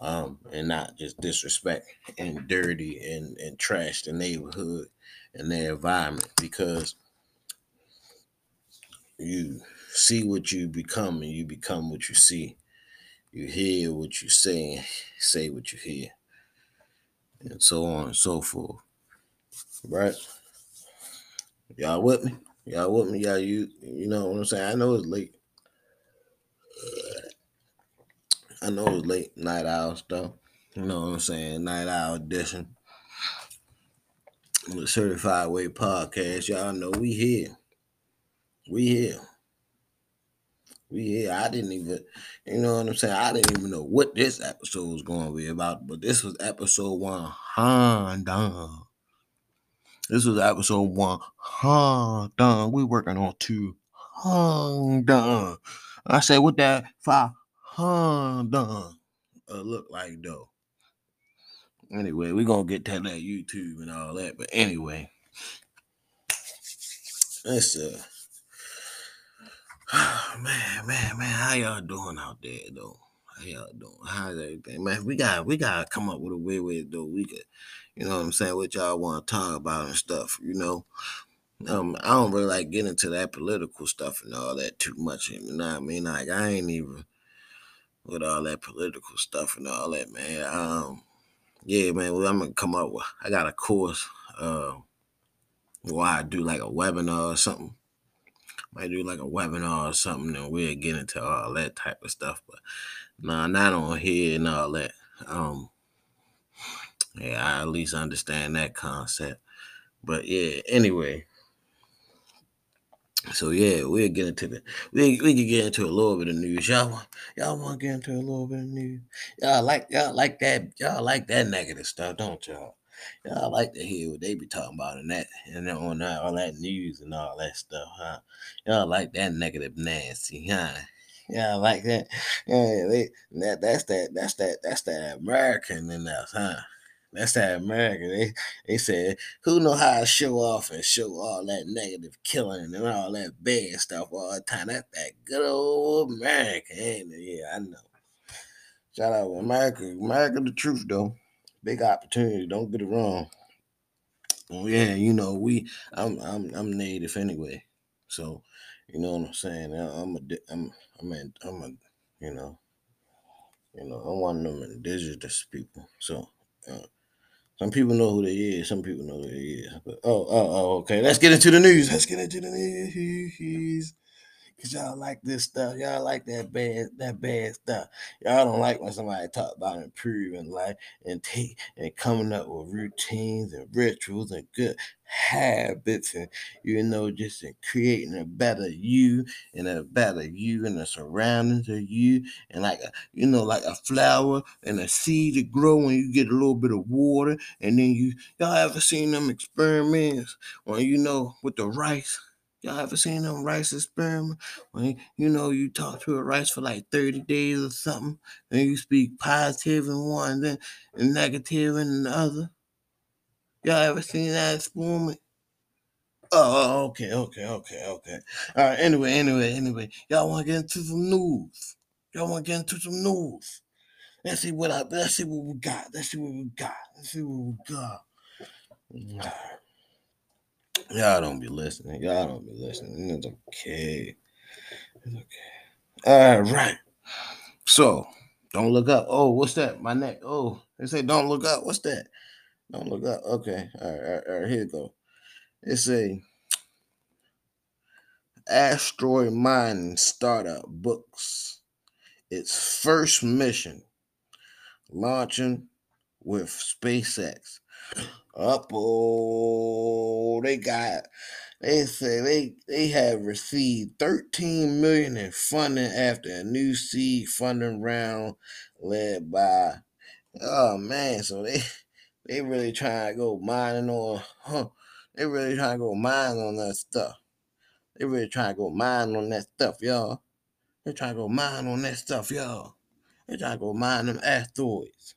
Um, and not just disrespect and dirty and, and trash the neighborhood and their environment because you see what you become and you become what you see. You hear what you say, say what you hear, and so on and so forth. Right? Y'all with me? Y'all with me? Y'all you you know what I'm saying? I know it's late. I know it's late night owl stuff. You know what I'm saying? Night owl edition. The certified way podcast. Y'all know we here. We here. Here. I didn't even, you know what I'm saying? I didn't even know what this episode was going to be about, but this was episode one hundred. This was episode one hundred. We working on two hundred. I said, what that five hundred uh, look like though? Anyway, we gonna get to that YouTube and all that. But anyway, let's uh man, man, man, how y'all doing out there though? How y'all doing? How's everything? Man, we got we gotta come up with a way way though we could, you know what I'm saying, what y'all wanna talk about and stuff, you know. Um, I don't really like getting into that political stuff and all that too much. You know what I mean? Like I ain't even with all that political stuff and all that, man. Um, yeah, man. Well, I'm gonna come up with. I got a course. Uh, where I do like a webinar or something. Might do like a webinar or something, and we'll get into all that type of stuff. But nah, not on here and all that. Um, yeah, I at least understand that concept. But yeah, anyway. So yeah, we'll get into the we we can get into a little bit of news. Y'all want y'all want to get into a little bit of news. Y'all like y'all like that y'all like that negative stuff, don't y'all? Y'all like to hear what they be talking about in that and then on that, all that news and all that stuff, huh? Y'all like that negative nasty, huh? Yeah, like that. Yeah, they, that that's that that's that that's that American in us, huh? That's that American. They they said, who know how to show off and show all that negative killing and all that bad stuff all the time. That's that good old American, ain't it? Yeah, I know. Shout out America. America the truth though. Big opportunity, don't get it wrong. Well, yeah, you know, we I'm I'm I'm native anyway. So, you know what I'm saying? I'm a I'm I'm a, I'm a you know, you know, I'm one of them indigenous people. So, uh, some people know who they is. Some people know who they is. But oh, oh, oh, okay. Let's get into the news. Let's get into the news. Cause y'all like this stuff. Y'all like that bad, that bad stuff. Y'all don't like when somebody talk about improving life and take and coming up with routines and rituals and good habits and you know just in creating a better you and a better you and the surroundings of you and like a you know like a flower and a seed to grow when you get a little bit of water and then you y'all ever seen them experiments when you know with the rice Y'all ever seen them rice experiment? When you know you talk to a rice for like 30 days or something, and you speak positive in one, then and negative in the other. Y'all ever seen that experiment? Oh, okay, okay, okay, okay. All right. Anyway, anyway, anyway, y'all want to get into some news? Y'all want to get into some news? Let's see what I. Let's see what we got. Let's see what we got. Let's see what we got. Y'all don't be listening. Y'all don't be listening. It's okay. It's okay. All right. So don't look up. Oh, what's that? My neck. Oh, they say don't look up. What's that? Don't look up. Okay. All right. All right. All right. Here you go. It's a asteroid mining startup books its first mission launching with SpaceX. Up, oh, they got. They say they they have received 13 million in funding after a new seed funding round led by. Oh man, so they they really trying to go mining on, huh? They really trying to go mining on that stuff. They really trying to go mine on that stuff, y'all. They trying to go mine on that stuff, y'all. They trying to go mine them asteroids.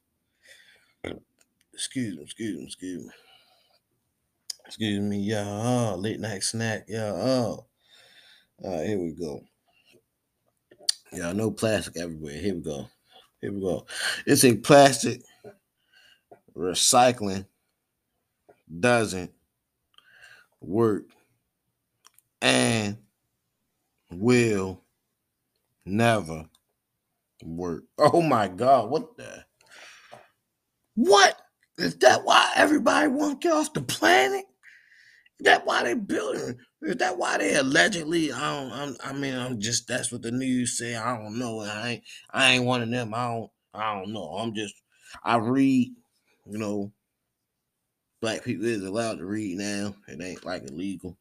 Excuse me, excuse me, excuse me. Excuse me, y'all. Late night snack, y'all. All right, here we go. Y'all know plastic everywhere. Here we go. Here we go. It's a plastic recycling doesn't work and will never work. Oh my God, what the? What? Is that why everybody wants to get off the planet? Is that why they building? Is that why they allegedly? I don't. I'm, I mean, I'm just. That's what the news say. I don't know. I ain't. I ain't one of them. I don't. I don't know. I'm just. I read. You know. Black people is allowed to read now. It ain't like illegal.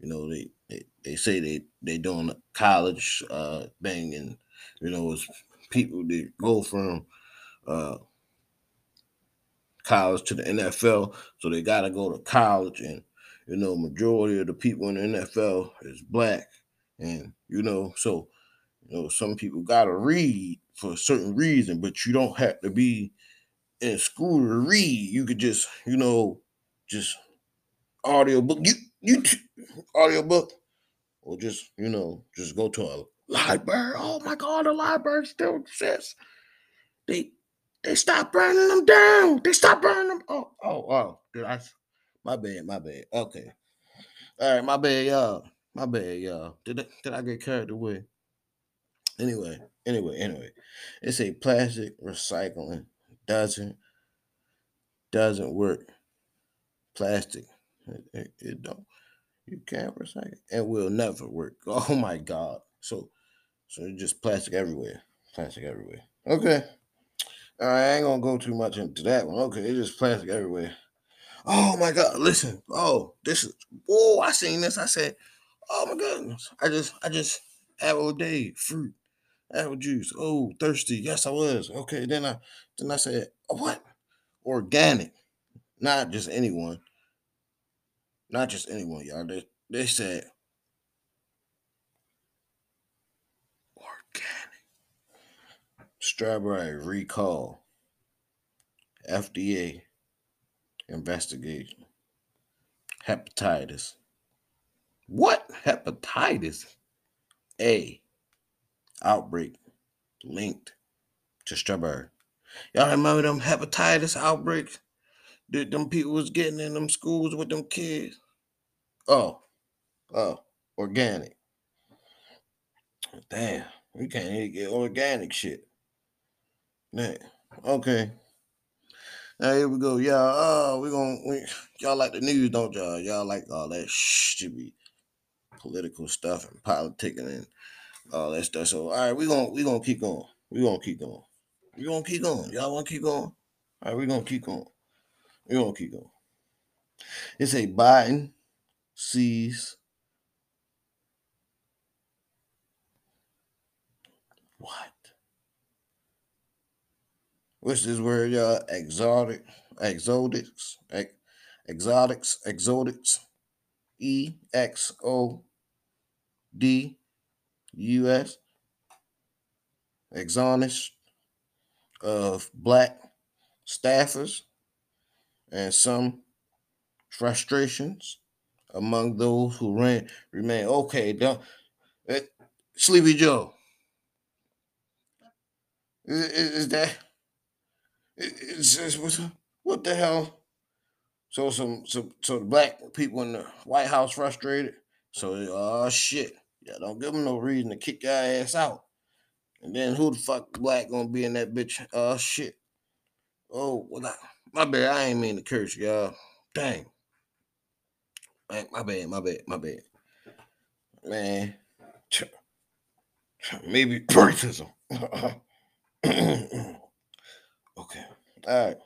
You know they they, they say they they doing a college uh thing and you know it's people that go from uh college to the NFL, so they got to go to college, and you know, majority of the people in the NFL is black, and you know, so you know, some people got to read for a certain reason, but you don't have to be in school to read. You could just, you know, just audio book, you you audio book, or just you know, just go to a library. Oh my God, the library still exists. They they stopped burning them down. They stopped burning them. Oh, oh, oh. Did I? My bad, my bad. Okay. All right, my bad, y'all. My bad, y'all. Did I, did I get carried away? Anyway, anyway, anyway. It's a plastic recycling. Doesn't doesn't work. Plastic. It, it, it don't. You can't recycle. It will never work. Oh my God. So so just plastic everywhere. Plastic everywhere. Okay. All right, I ain't gonna go too much into that one. Okay, it's just plastic everywhere. Oh my god, listen. Oh, this is oh, I seen this. I said, oh my goodness. I just I just apple day, fruit, apple juice. Oh, thirsty. Yes, I was. Okay, then I then I said, what? Organic. Not just anyone. Not just anyone, y'all. They they said Strawberry recall. FDA investigation. Hepatitis. What? Hepatitis? A. Outbreak linked to strawberry. Y'all remember them hepatitis outbreaks that them people was getting in them schools with them kids? Oh, oh, organic. Damn, we can't even get organic shit. Man, okay. Now here we go, y'all. Oh, we gonna we, y'all like the news, don't y'all? Y'all like all that be political stuff and politicking and all that stuff. So all right, we gonna we gonna keep going. We gonna keep going. We gonna keep going. Y'all wanna keep going? All right, we gonna keep going. We gonna keep going. It's a Biden sees what? What's this word, y'all? Exotic, exotics, ex, exotics, exotics. E X O D U S. Exonest of black staffers and some frustrations among those who ran, remain okay. Don't, eh, Sleepy Joe. Is, is, is that it's what, what the hell? So some some so the black people in the White House frustrated. So oh shit, yeah, don't give them no reason to kick your ass out. And then who the fuck black gonna be in that bitch? Oh shit. Oh well, I, my bad. I ain't mean to curse y'all. Dang. My bad. My bad. My bad. Man, maybe racism. All right.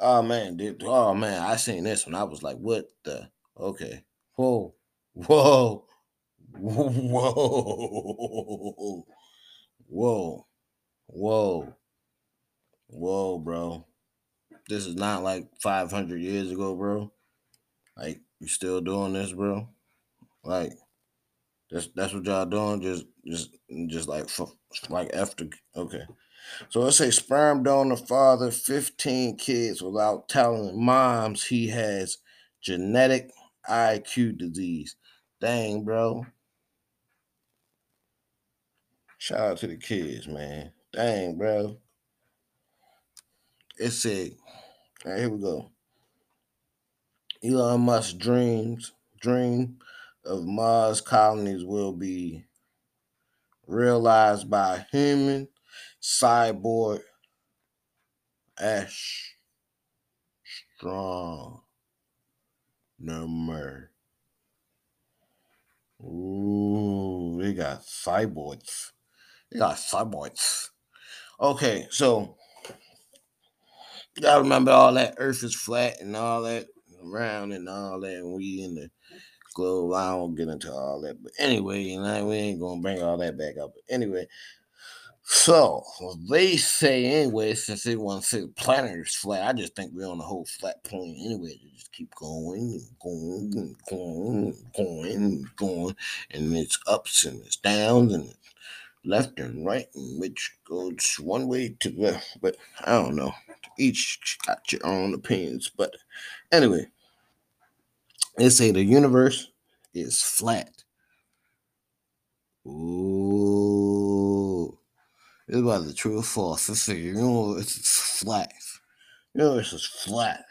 Oh man, dude. Oh man, I seen this one. I was like, what the? Okay. Whoa. Whoa. Whoa. Whoa. Whoa. Whoa, bro. This is not like 500 years ago, bro. Like, you still doing this, bro? Like, that's that's what y'all doing. Just just just like like after okay. So let's say sperm donor father 15 kids without telling moms he has genetic IQ disease. Dang, bro. Shout out to the kids, man. Dang, bro. It said, all right, here we go. Elon Musk dreams dream of Mars colonies will be realized by human cyborg Ash Strong number. Ooh, they got cyborgs. They got cyborgs. Okay, so you gotta remember all that Earth is flat and all that around and all that, and we in the globe. I don't get into all that, but anyway, you know, we ain't gonna bring all that back up. But anyway, so they say anyway, since they want to say the planet is flat, I just think we're on the whole flat plane anyway. They just keep going and going and going and going and going, and it's ups and it's downs and left and right, and which goes one way to the but I don't know. Each got your own opinions, but anyway, they say the universe is flat. Ooh, it's about the true or false. Let's say the universe is flat. The universe is flat.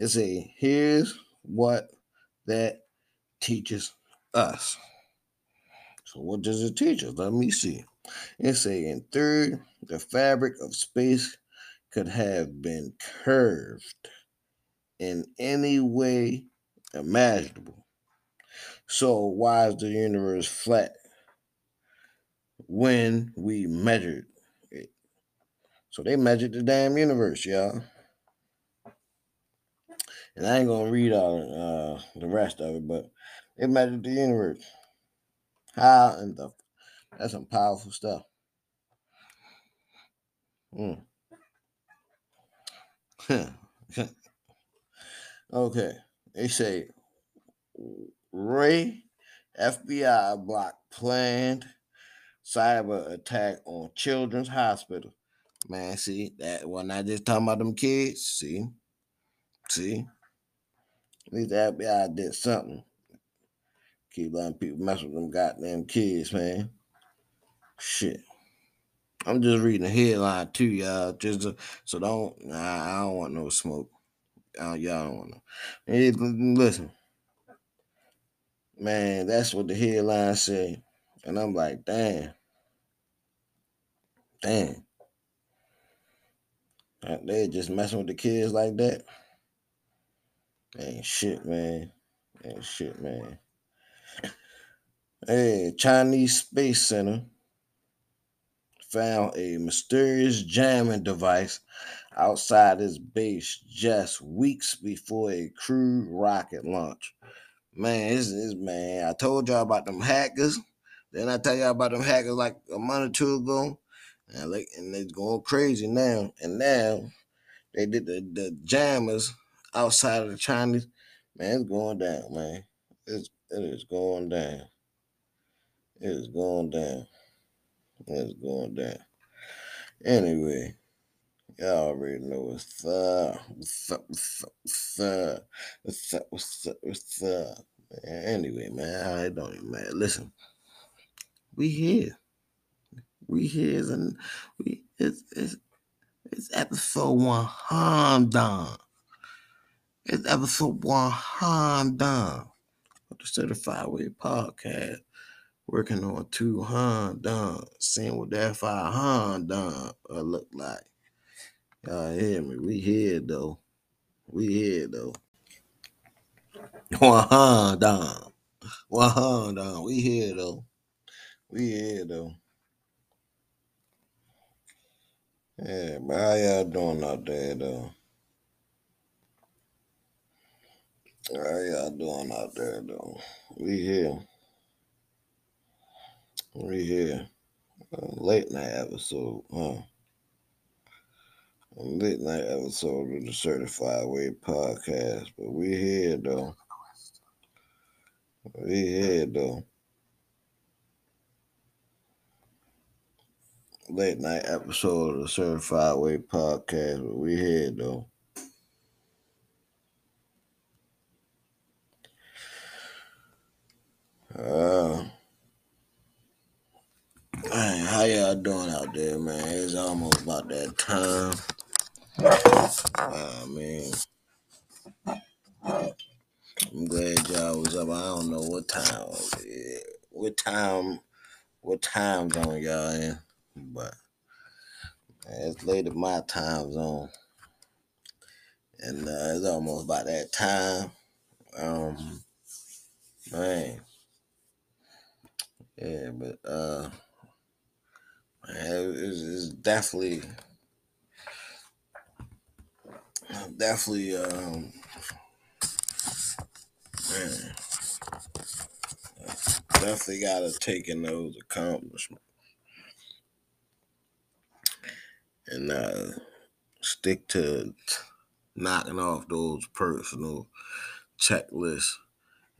It's a here's what that teaches us. So what does it teach us? Let me see. It's a in third, the fabric of space could have been curved in any way imaginable. So why is the universe flat when we measured it? So they measured the damn universe, y'all. And I ain't gonna read all uh, the rest of it, but they measured the universe. How and the that's some powerful stuff. Mm. okay. They say Wray FBI block planned cyber attack on Children's Hospital. Man, see that when I just talking about them kids. See, see, at least the FBI did something. Keep letting people mess with them goddamn kids, man. Shit. I'm just reading the headline too, y'all. Just to, so don't. Nah, I don't want no smoke. Y'all don't want no. Hey, listen, man. That's what the headline said, and I'm like, damn, damn. They just messing with the kids like that. Ain't shit, man. Ain't shit, man. Hey, Chinese Space Center found a mysterious jamming device outside its base just weeks before a crewed rocket launch. Man, this is man. I told y'all about them hackers. Then I tell y'all about them hackers like a month or two ago. And like and it's going crazy now. And now they did the, the jammers outside of the Chinese. Man, it's going down, man. It's it is going down. It is going down. It's going down. Anyway, y'all already know what's up. What's up? What's up? What's up? What's up? What's up? What's up? Man, anyway, man, I don't even matter. Listen, we here. We here, and we it's it's it's episode one hundred. It's episode one hundred of the Certified Way Podcast working on 200 done, seeing what that 500 done uh, look like. Y'all hear me? We here though. We here though. 100 done. 100 done. We here though. We here though. Yeah, but how y'all doing out there though? How y'all doing out there though? We here. We here. Uh, late night episode, huh? Late night episode of the Certified Way podcast, but we here though. We here though. Late night episode of the Certified Way podcast, but we here though. Uh, man, how y'all doing out there, man? It's almost about that time. I mean, I'm glad y'all was up. I don't know what time, what time, what time zone y'all in, but it's late at my time zone, and uh, it's almost about that time. Um, man, yeah, but uh, it's, it's definitely, definitely, um, man, definitely gotta take in those accomplishments and uh, stick to knocking off those personal checklists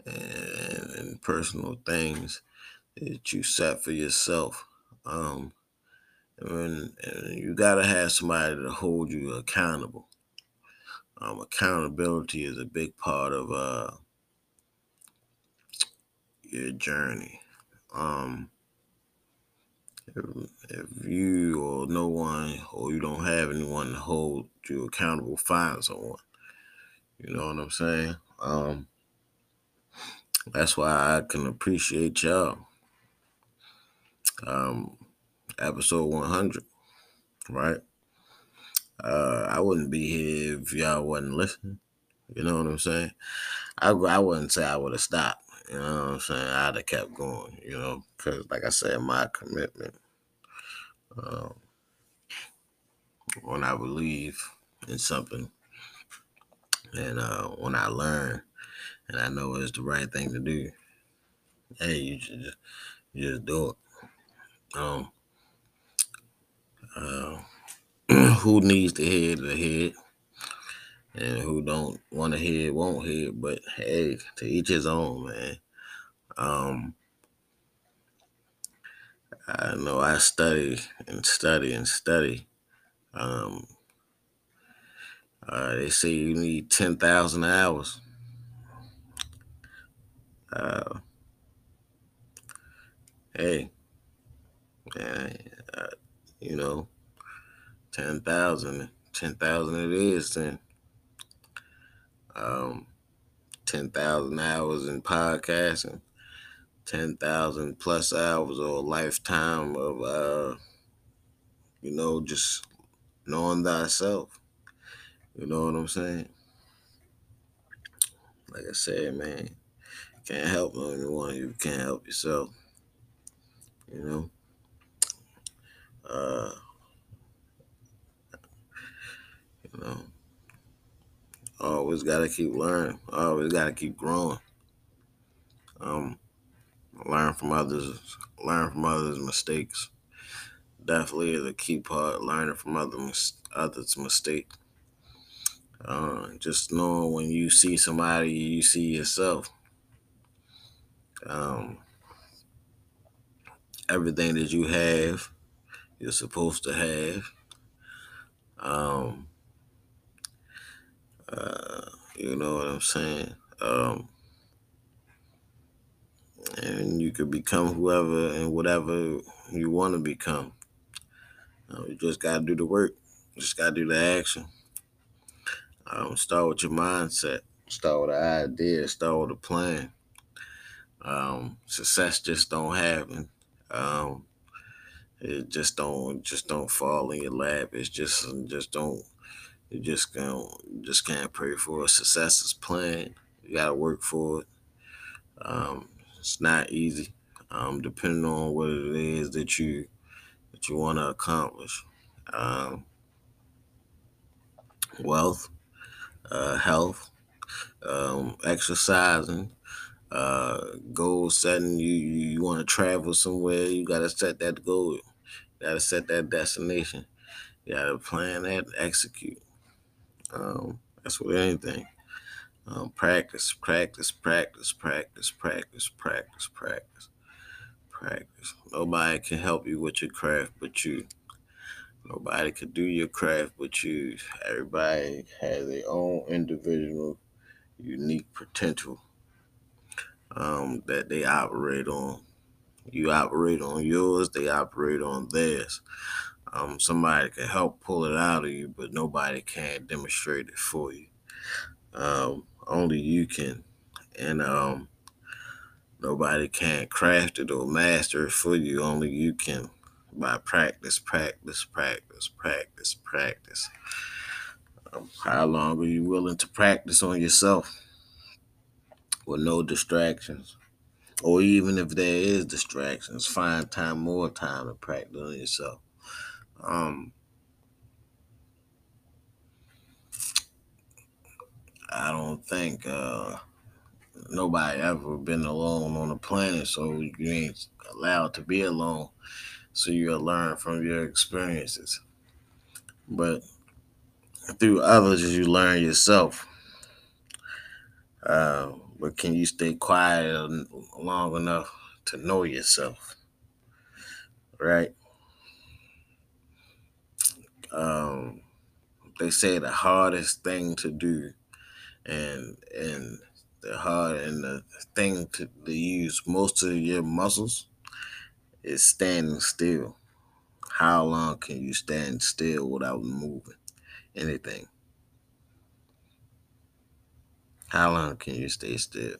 and, and personal things that you set for yourself. Um, and, and you gotta have somebody to hold you accountable. Um, accountability is a big part of uh, your journey. Um, if, you or no one or you don't have anyone to hold you accountable, find someone. You know what I'm saying? Um, that's why I can appreciate y'all. Um, episode 100, right? Uh, I wouldn't be here if y'all wasn't listening. You know what I'm saying? I I wouldn't say I would have stopped. You know what I'm saying? I'd have kept going. You know, because like I said, my commitment. Um, when I believe in something, and uh, when I learn, and I know it's the right thing to do, hey, you just you just do it. Um, uh, who needs to hear the head, and who don't want to hear it won't hear it. But hey, to each his own, man. Um, I know I study and study and study. Um, uh, they say you need ten thousand hours. Uh, hey, man, uh, you know, 10,000, 10,000 it is then. Um, 10,000 hours in podcasting, 10,000 plus hours or a lifetime of, uh, you know, just knowing thyself. You know what I'm saying? Like I said, man, can't help anyone. You can't help yourself. You know? Uh, you know, always gotta keep learning. Always gotta keep growing. Um, learn from others. Learn from others' mistakes. Definitely is a key part. Learning from other others' mistakes. Uh, just knowing when you see somebody, you see yourself. Um, everything that you have, you're supposed to have. Um, you know what I'm saying? Um, and you could become whoever and whatever you want to become. Uh, you just got to do the work. You just got to do the action. Um, start with your mindset. Start with an idea. Start with a plan. Um, success just don't happen. Um, it just don't just don't fall in your lap. It's just just don't you just can just can't pray for it. Success is planned. You gotta work for it. Um, it's not easy. Um, depending on what it is that you that you want to accomplish. Um, wealth, uh, health, um, exercising, uh, goal setting. You you, you want to travel somewhere, you got to set that goal. You got to set that destination. You got to plan that, execute. Um, that's with anything. Um, practice, practice, practice, practice, practice, practice, practice, practice. Nobody can help you with your craft but you. Nobody can do your craft but you. Everybody has their own individual, unique potential um, that they operate on. You operate on yours, they operate on theirs. Um, somebody can help pull it out of you, but nobody can demonstrate it for you. Um, only you can. And um, nobody can craft it or master it for you. Only you can by practice, practice, practice, practice, practice. Um, how long are you willing to practice on yourself with no distractions? Or even if there is distractions, find time, more time to practice on yourself. Um, I don't think uh, nobody ever been alone on the planet, so you ain't allowed to be alone. So you'll learn from your experiences. But through others, you learn yourself. Uh, but can you stay quiet long enough to know yourself? Right? Um, they say the hardest thing to do and and the hard and the thing to, to use most of your muscles is standing still. How long can you stand still without moving anything? How long can you stay still?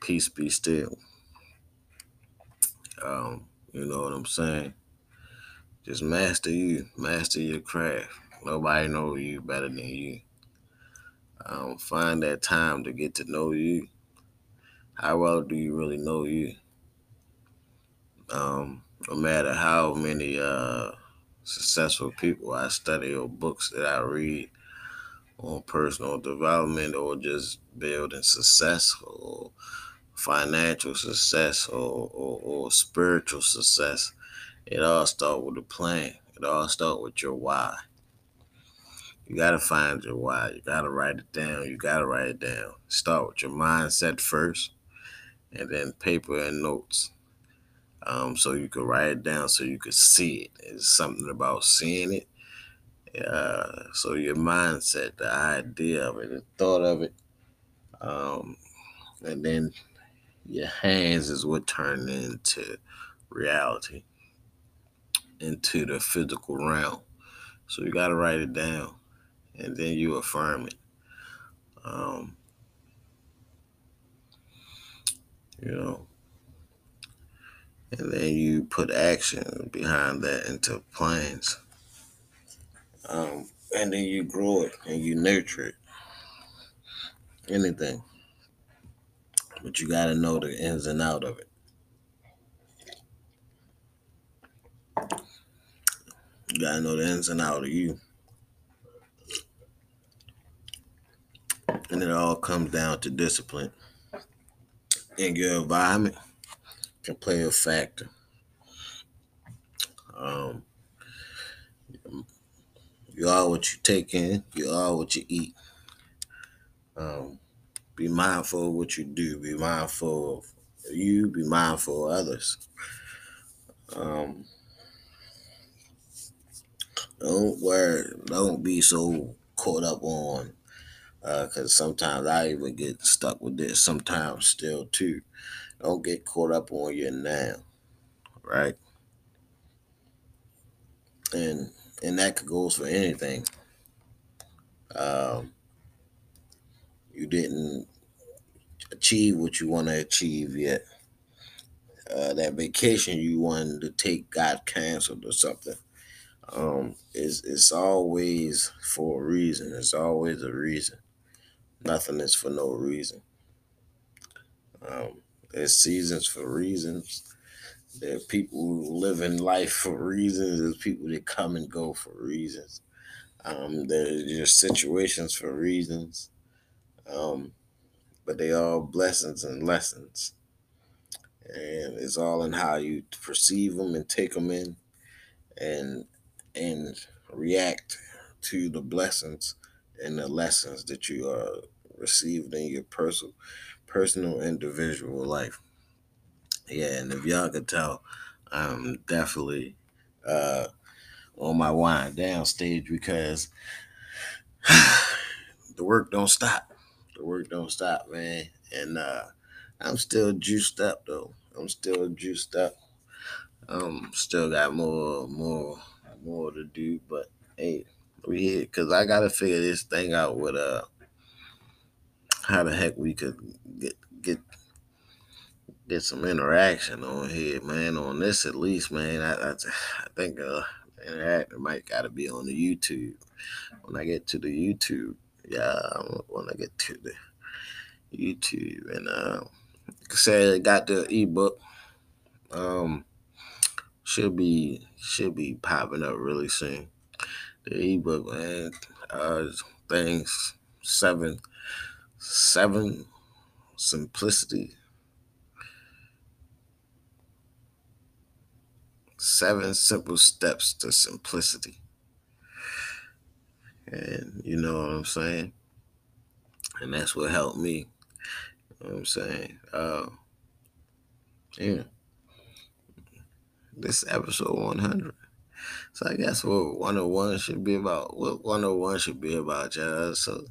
Peace be still. Um, you know what I'm saying? Just master you, master your craft. Nobody know you better than you. Um, find that time to get to know you. How well do you really know you? Um, no matter how many uh, successful people I study or books that I read on personal development or just building success or financial success or, or, or spiritual success, it all starts with a plan. It all starts with your why. You got to find your why. You got to write it down. You got to write it down. Start with your mindset first, and then paper and notes. Um, so you could write it down so you could see it. It's something about seeing it. Uh, so your mindset, the idea of it, the thought of it, um, and then your hands is what turn into reality, into the physical realm. So you got to write it down and then you affirm it. Um, you know, and then you put action behind that into plans. Um, and then you grow it and you nurture it. Anything. But you got to know the ins and out of it. You got to know the ins and out of you. And it all comes down to discipline. And your environment can play a factor. Um, you are what you take in, you are what you eat. Um, be mindful of what you do, be mindful of you, be mindful of others. Um, don't worry, don't be so caught up on because uh, sometimes I even get stuck with this sometimes still too. Don't get caught up on your now, right? And and that goes for anything. Um, you didn't achieve what you want to achieve yet. Uh, that vacation you wanted to take got canceled or something. Um, it's, it's always for a reason. It's always a reason. Nothing is for no reason. Um, there's seasons for reasons. There are people who live in life for reasons. There's people that come and go for reasons. Um, there's just situations for reasons. Um, but they all blessings and lessons. And it's all in how you perceive them and take them in and and react to the blessings and the lessons that you are received in your personal personal individual life. Yeah, and if y'all could tell, I'm definitely uh on my wind down stage because the work don't stop. The work don't stop, man. And uh I'm still juiced up though. I'm still juiced up. Um still got more more more to do, but hey, we here because I gotta figure this thing out with uh how the heck we could get get get some interaction on here, man. On this at least, man. I I, I think uh interaction might gotta be on the YouTube. When I get to the YouTube, yeah, when I get to the YouTube and uh i said I got the ebook. Um should be should be popping up really soon. The ebook, man. Uh things seven seven simplicity. Seven simple steps to simplicity. And you know what i'm saying? And that's what helped me. You know what i'm saying? Uh yeah this episode 100 so i guess what 101 should be about what 101 should be about y'all so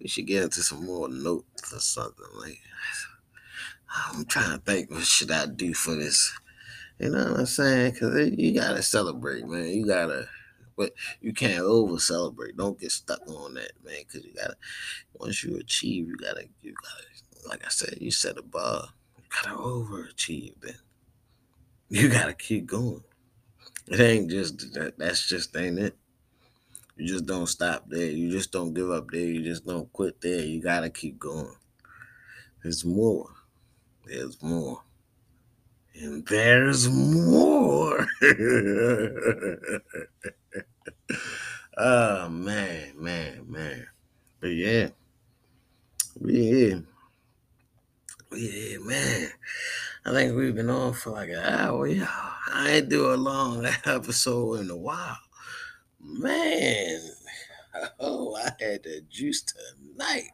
we should get into some more notes or something like i'm trying to think what should i do for this you know what I'm saying? Because you gotta celebrate, man. You gotta, but you can't over celebrate. Don't get stuck on that, man. Because you gotta, once you achieve, you gotta, you gotta, like I said, you set a bar. You gotta overachieve. Then you gotta keep going. It ain't just that. That's just ain't it. You just don't stop there. You just don't give up there. You just don't quit there. You gotta keep going. There's more. There's more. And there's more. oh man, man, man. But yeah. We here. Here, man. I think we've been on for like an hour. Yeah. I ain't do a long episode in a while. Man. Oh, I had the juice tonight.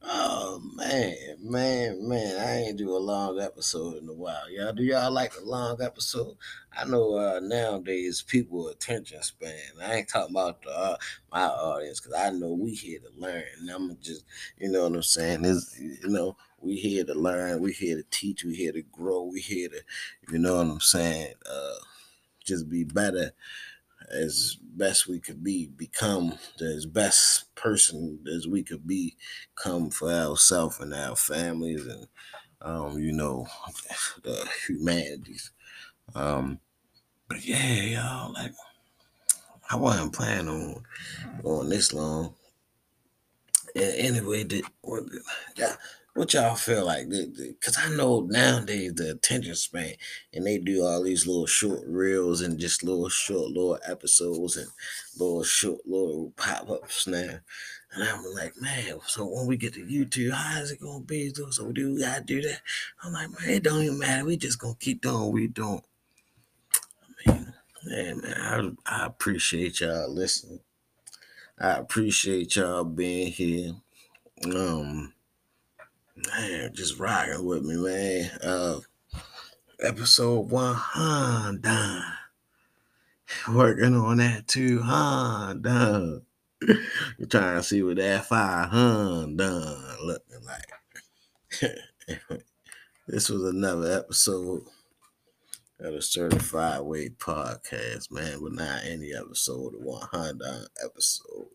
Oh man, man, man! I ain't do a long episode in a while. Y'all, do y'all like a long episode? I know uh, nowadays people attention span. I ain't talking about the, uh, my audience because I know we here to learn. And I'm just, you know what I'm saying? Is you know we here to learn. We here to teach. We here to grow. We here to, you know what I'm saying? Uh, just be better as best we could be, become as best person as we could be, come for ourselves and our families and um, you know, the humanities. Um, but yeah, y'all, like I wasn't planning on going this long. And anyway, did yeah, what y'all feel like? Because I know nowadays the attention span, and they do all these little short reels and just little short little episodes and little short little pop ups now. And I'm like, man, so when we get to YouTube, how is it gonna be? So do we gotta do that? I'm like, man, it don't even matter. We just gonna keep doing what we doing. I mean, man, I, I appreciate y'all listening. I appreciate y'all being here. Um, man, just rocking with me, man. Uh, episode one hundred. Working on that two hundred. You're trying to see what that five hundred looking like. this was another episode of the Certified Way podcast, man, but not any episode, the 100 episode.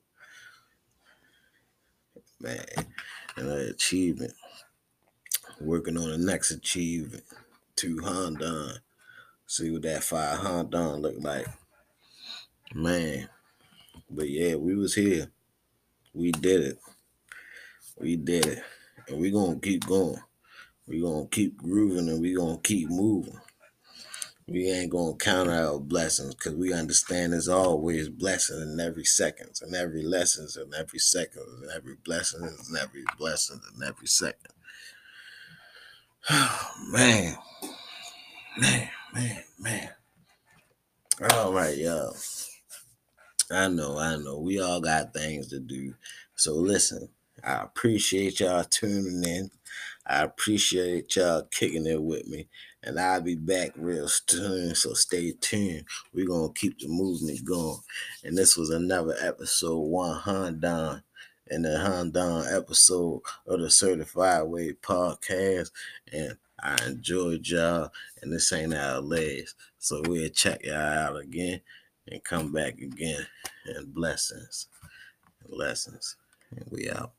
Man, an achievement. Working on the next achievement. 200. See what that 500 look like. Man. But yeah, we was here. We did it. We did it. And we gonna keep going. we gonna keep grooving and we gonna keep moving. we ain't gonna count our blessings because we understand there's always blessing in every seconds and every lessons and every second and every blessing and every blessing and every second. Man, man, man, man. All right, y'all. I know, I know. We all got things to do. So listen, I appreciate y'all tuning in. I appreciate y'all kicking it with me. And I'll be back real soon. So stay tuned. We're gonna keep the movement going. And this was another episode 100 in the Honda episode of the Certified Way podcast. And I enjoyed y'all. And this ain't our last. So we'll check y'all out again and come back again. And blessings. Blessings. And we out.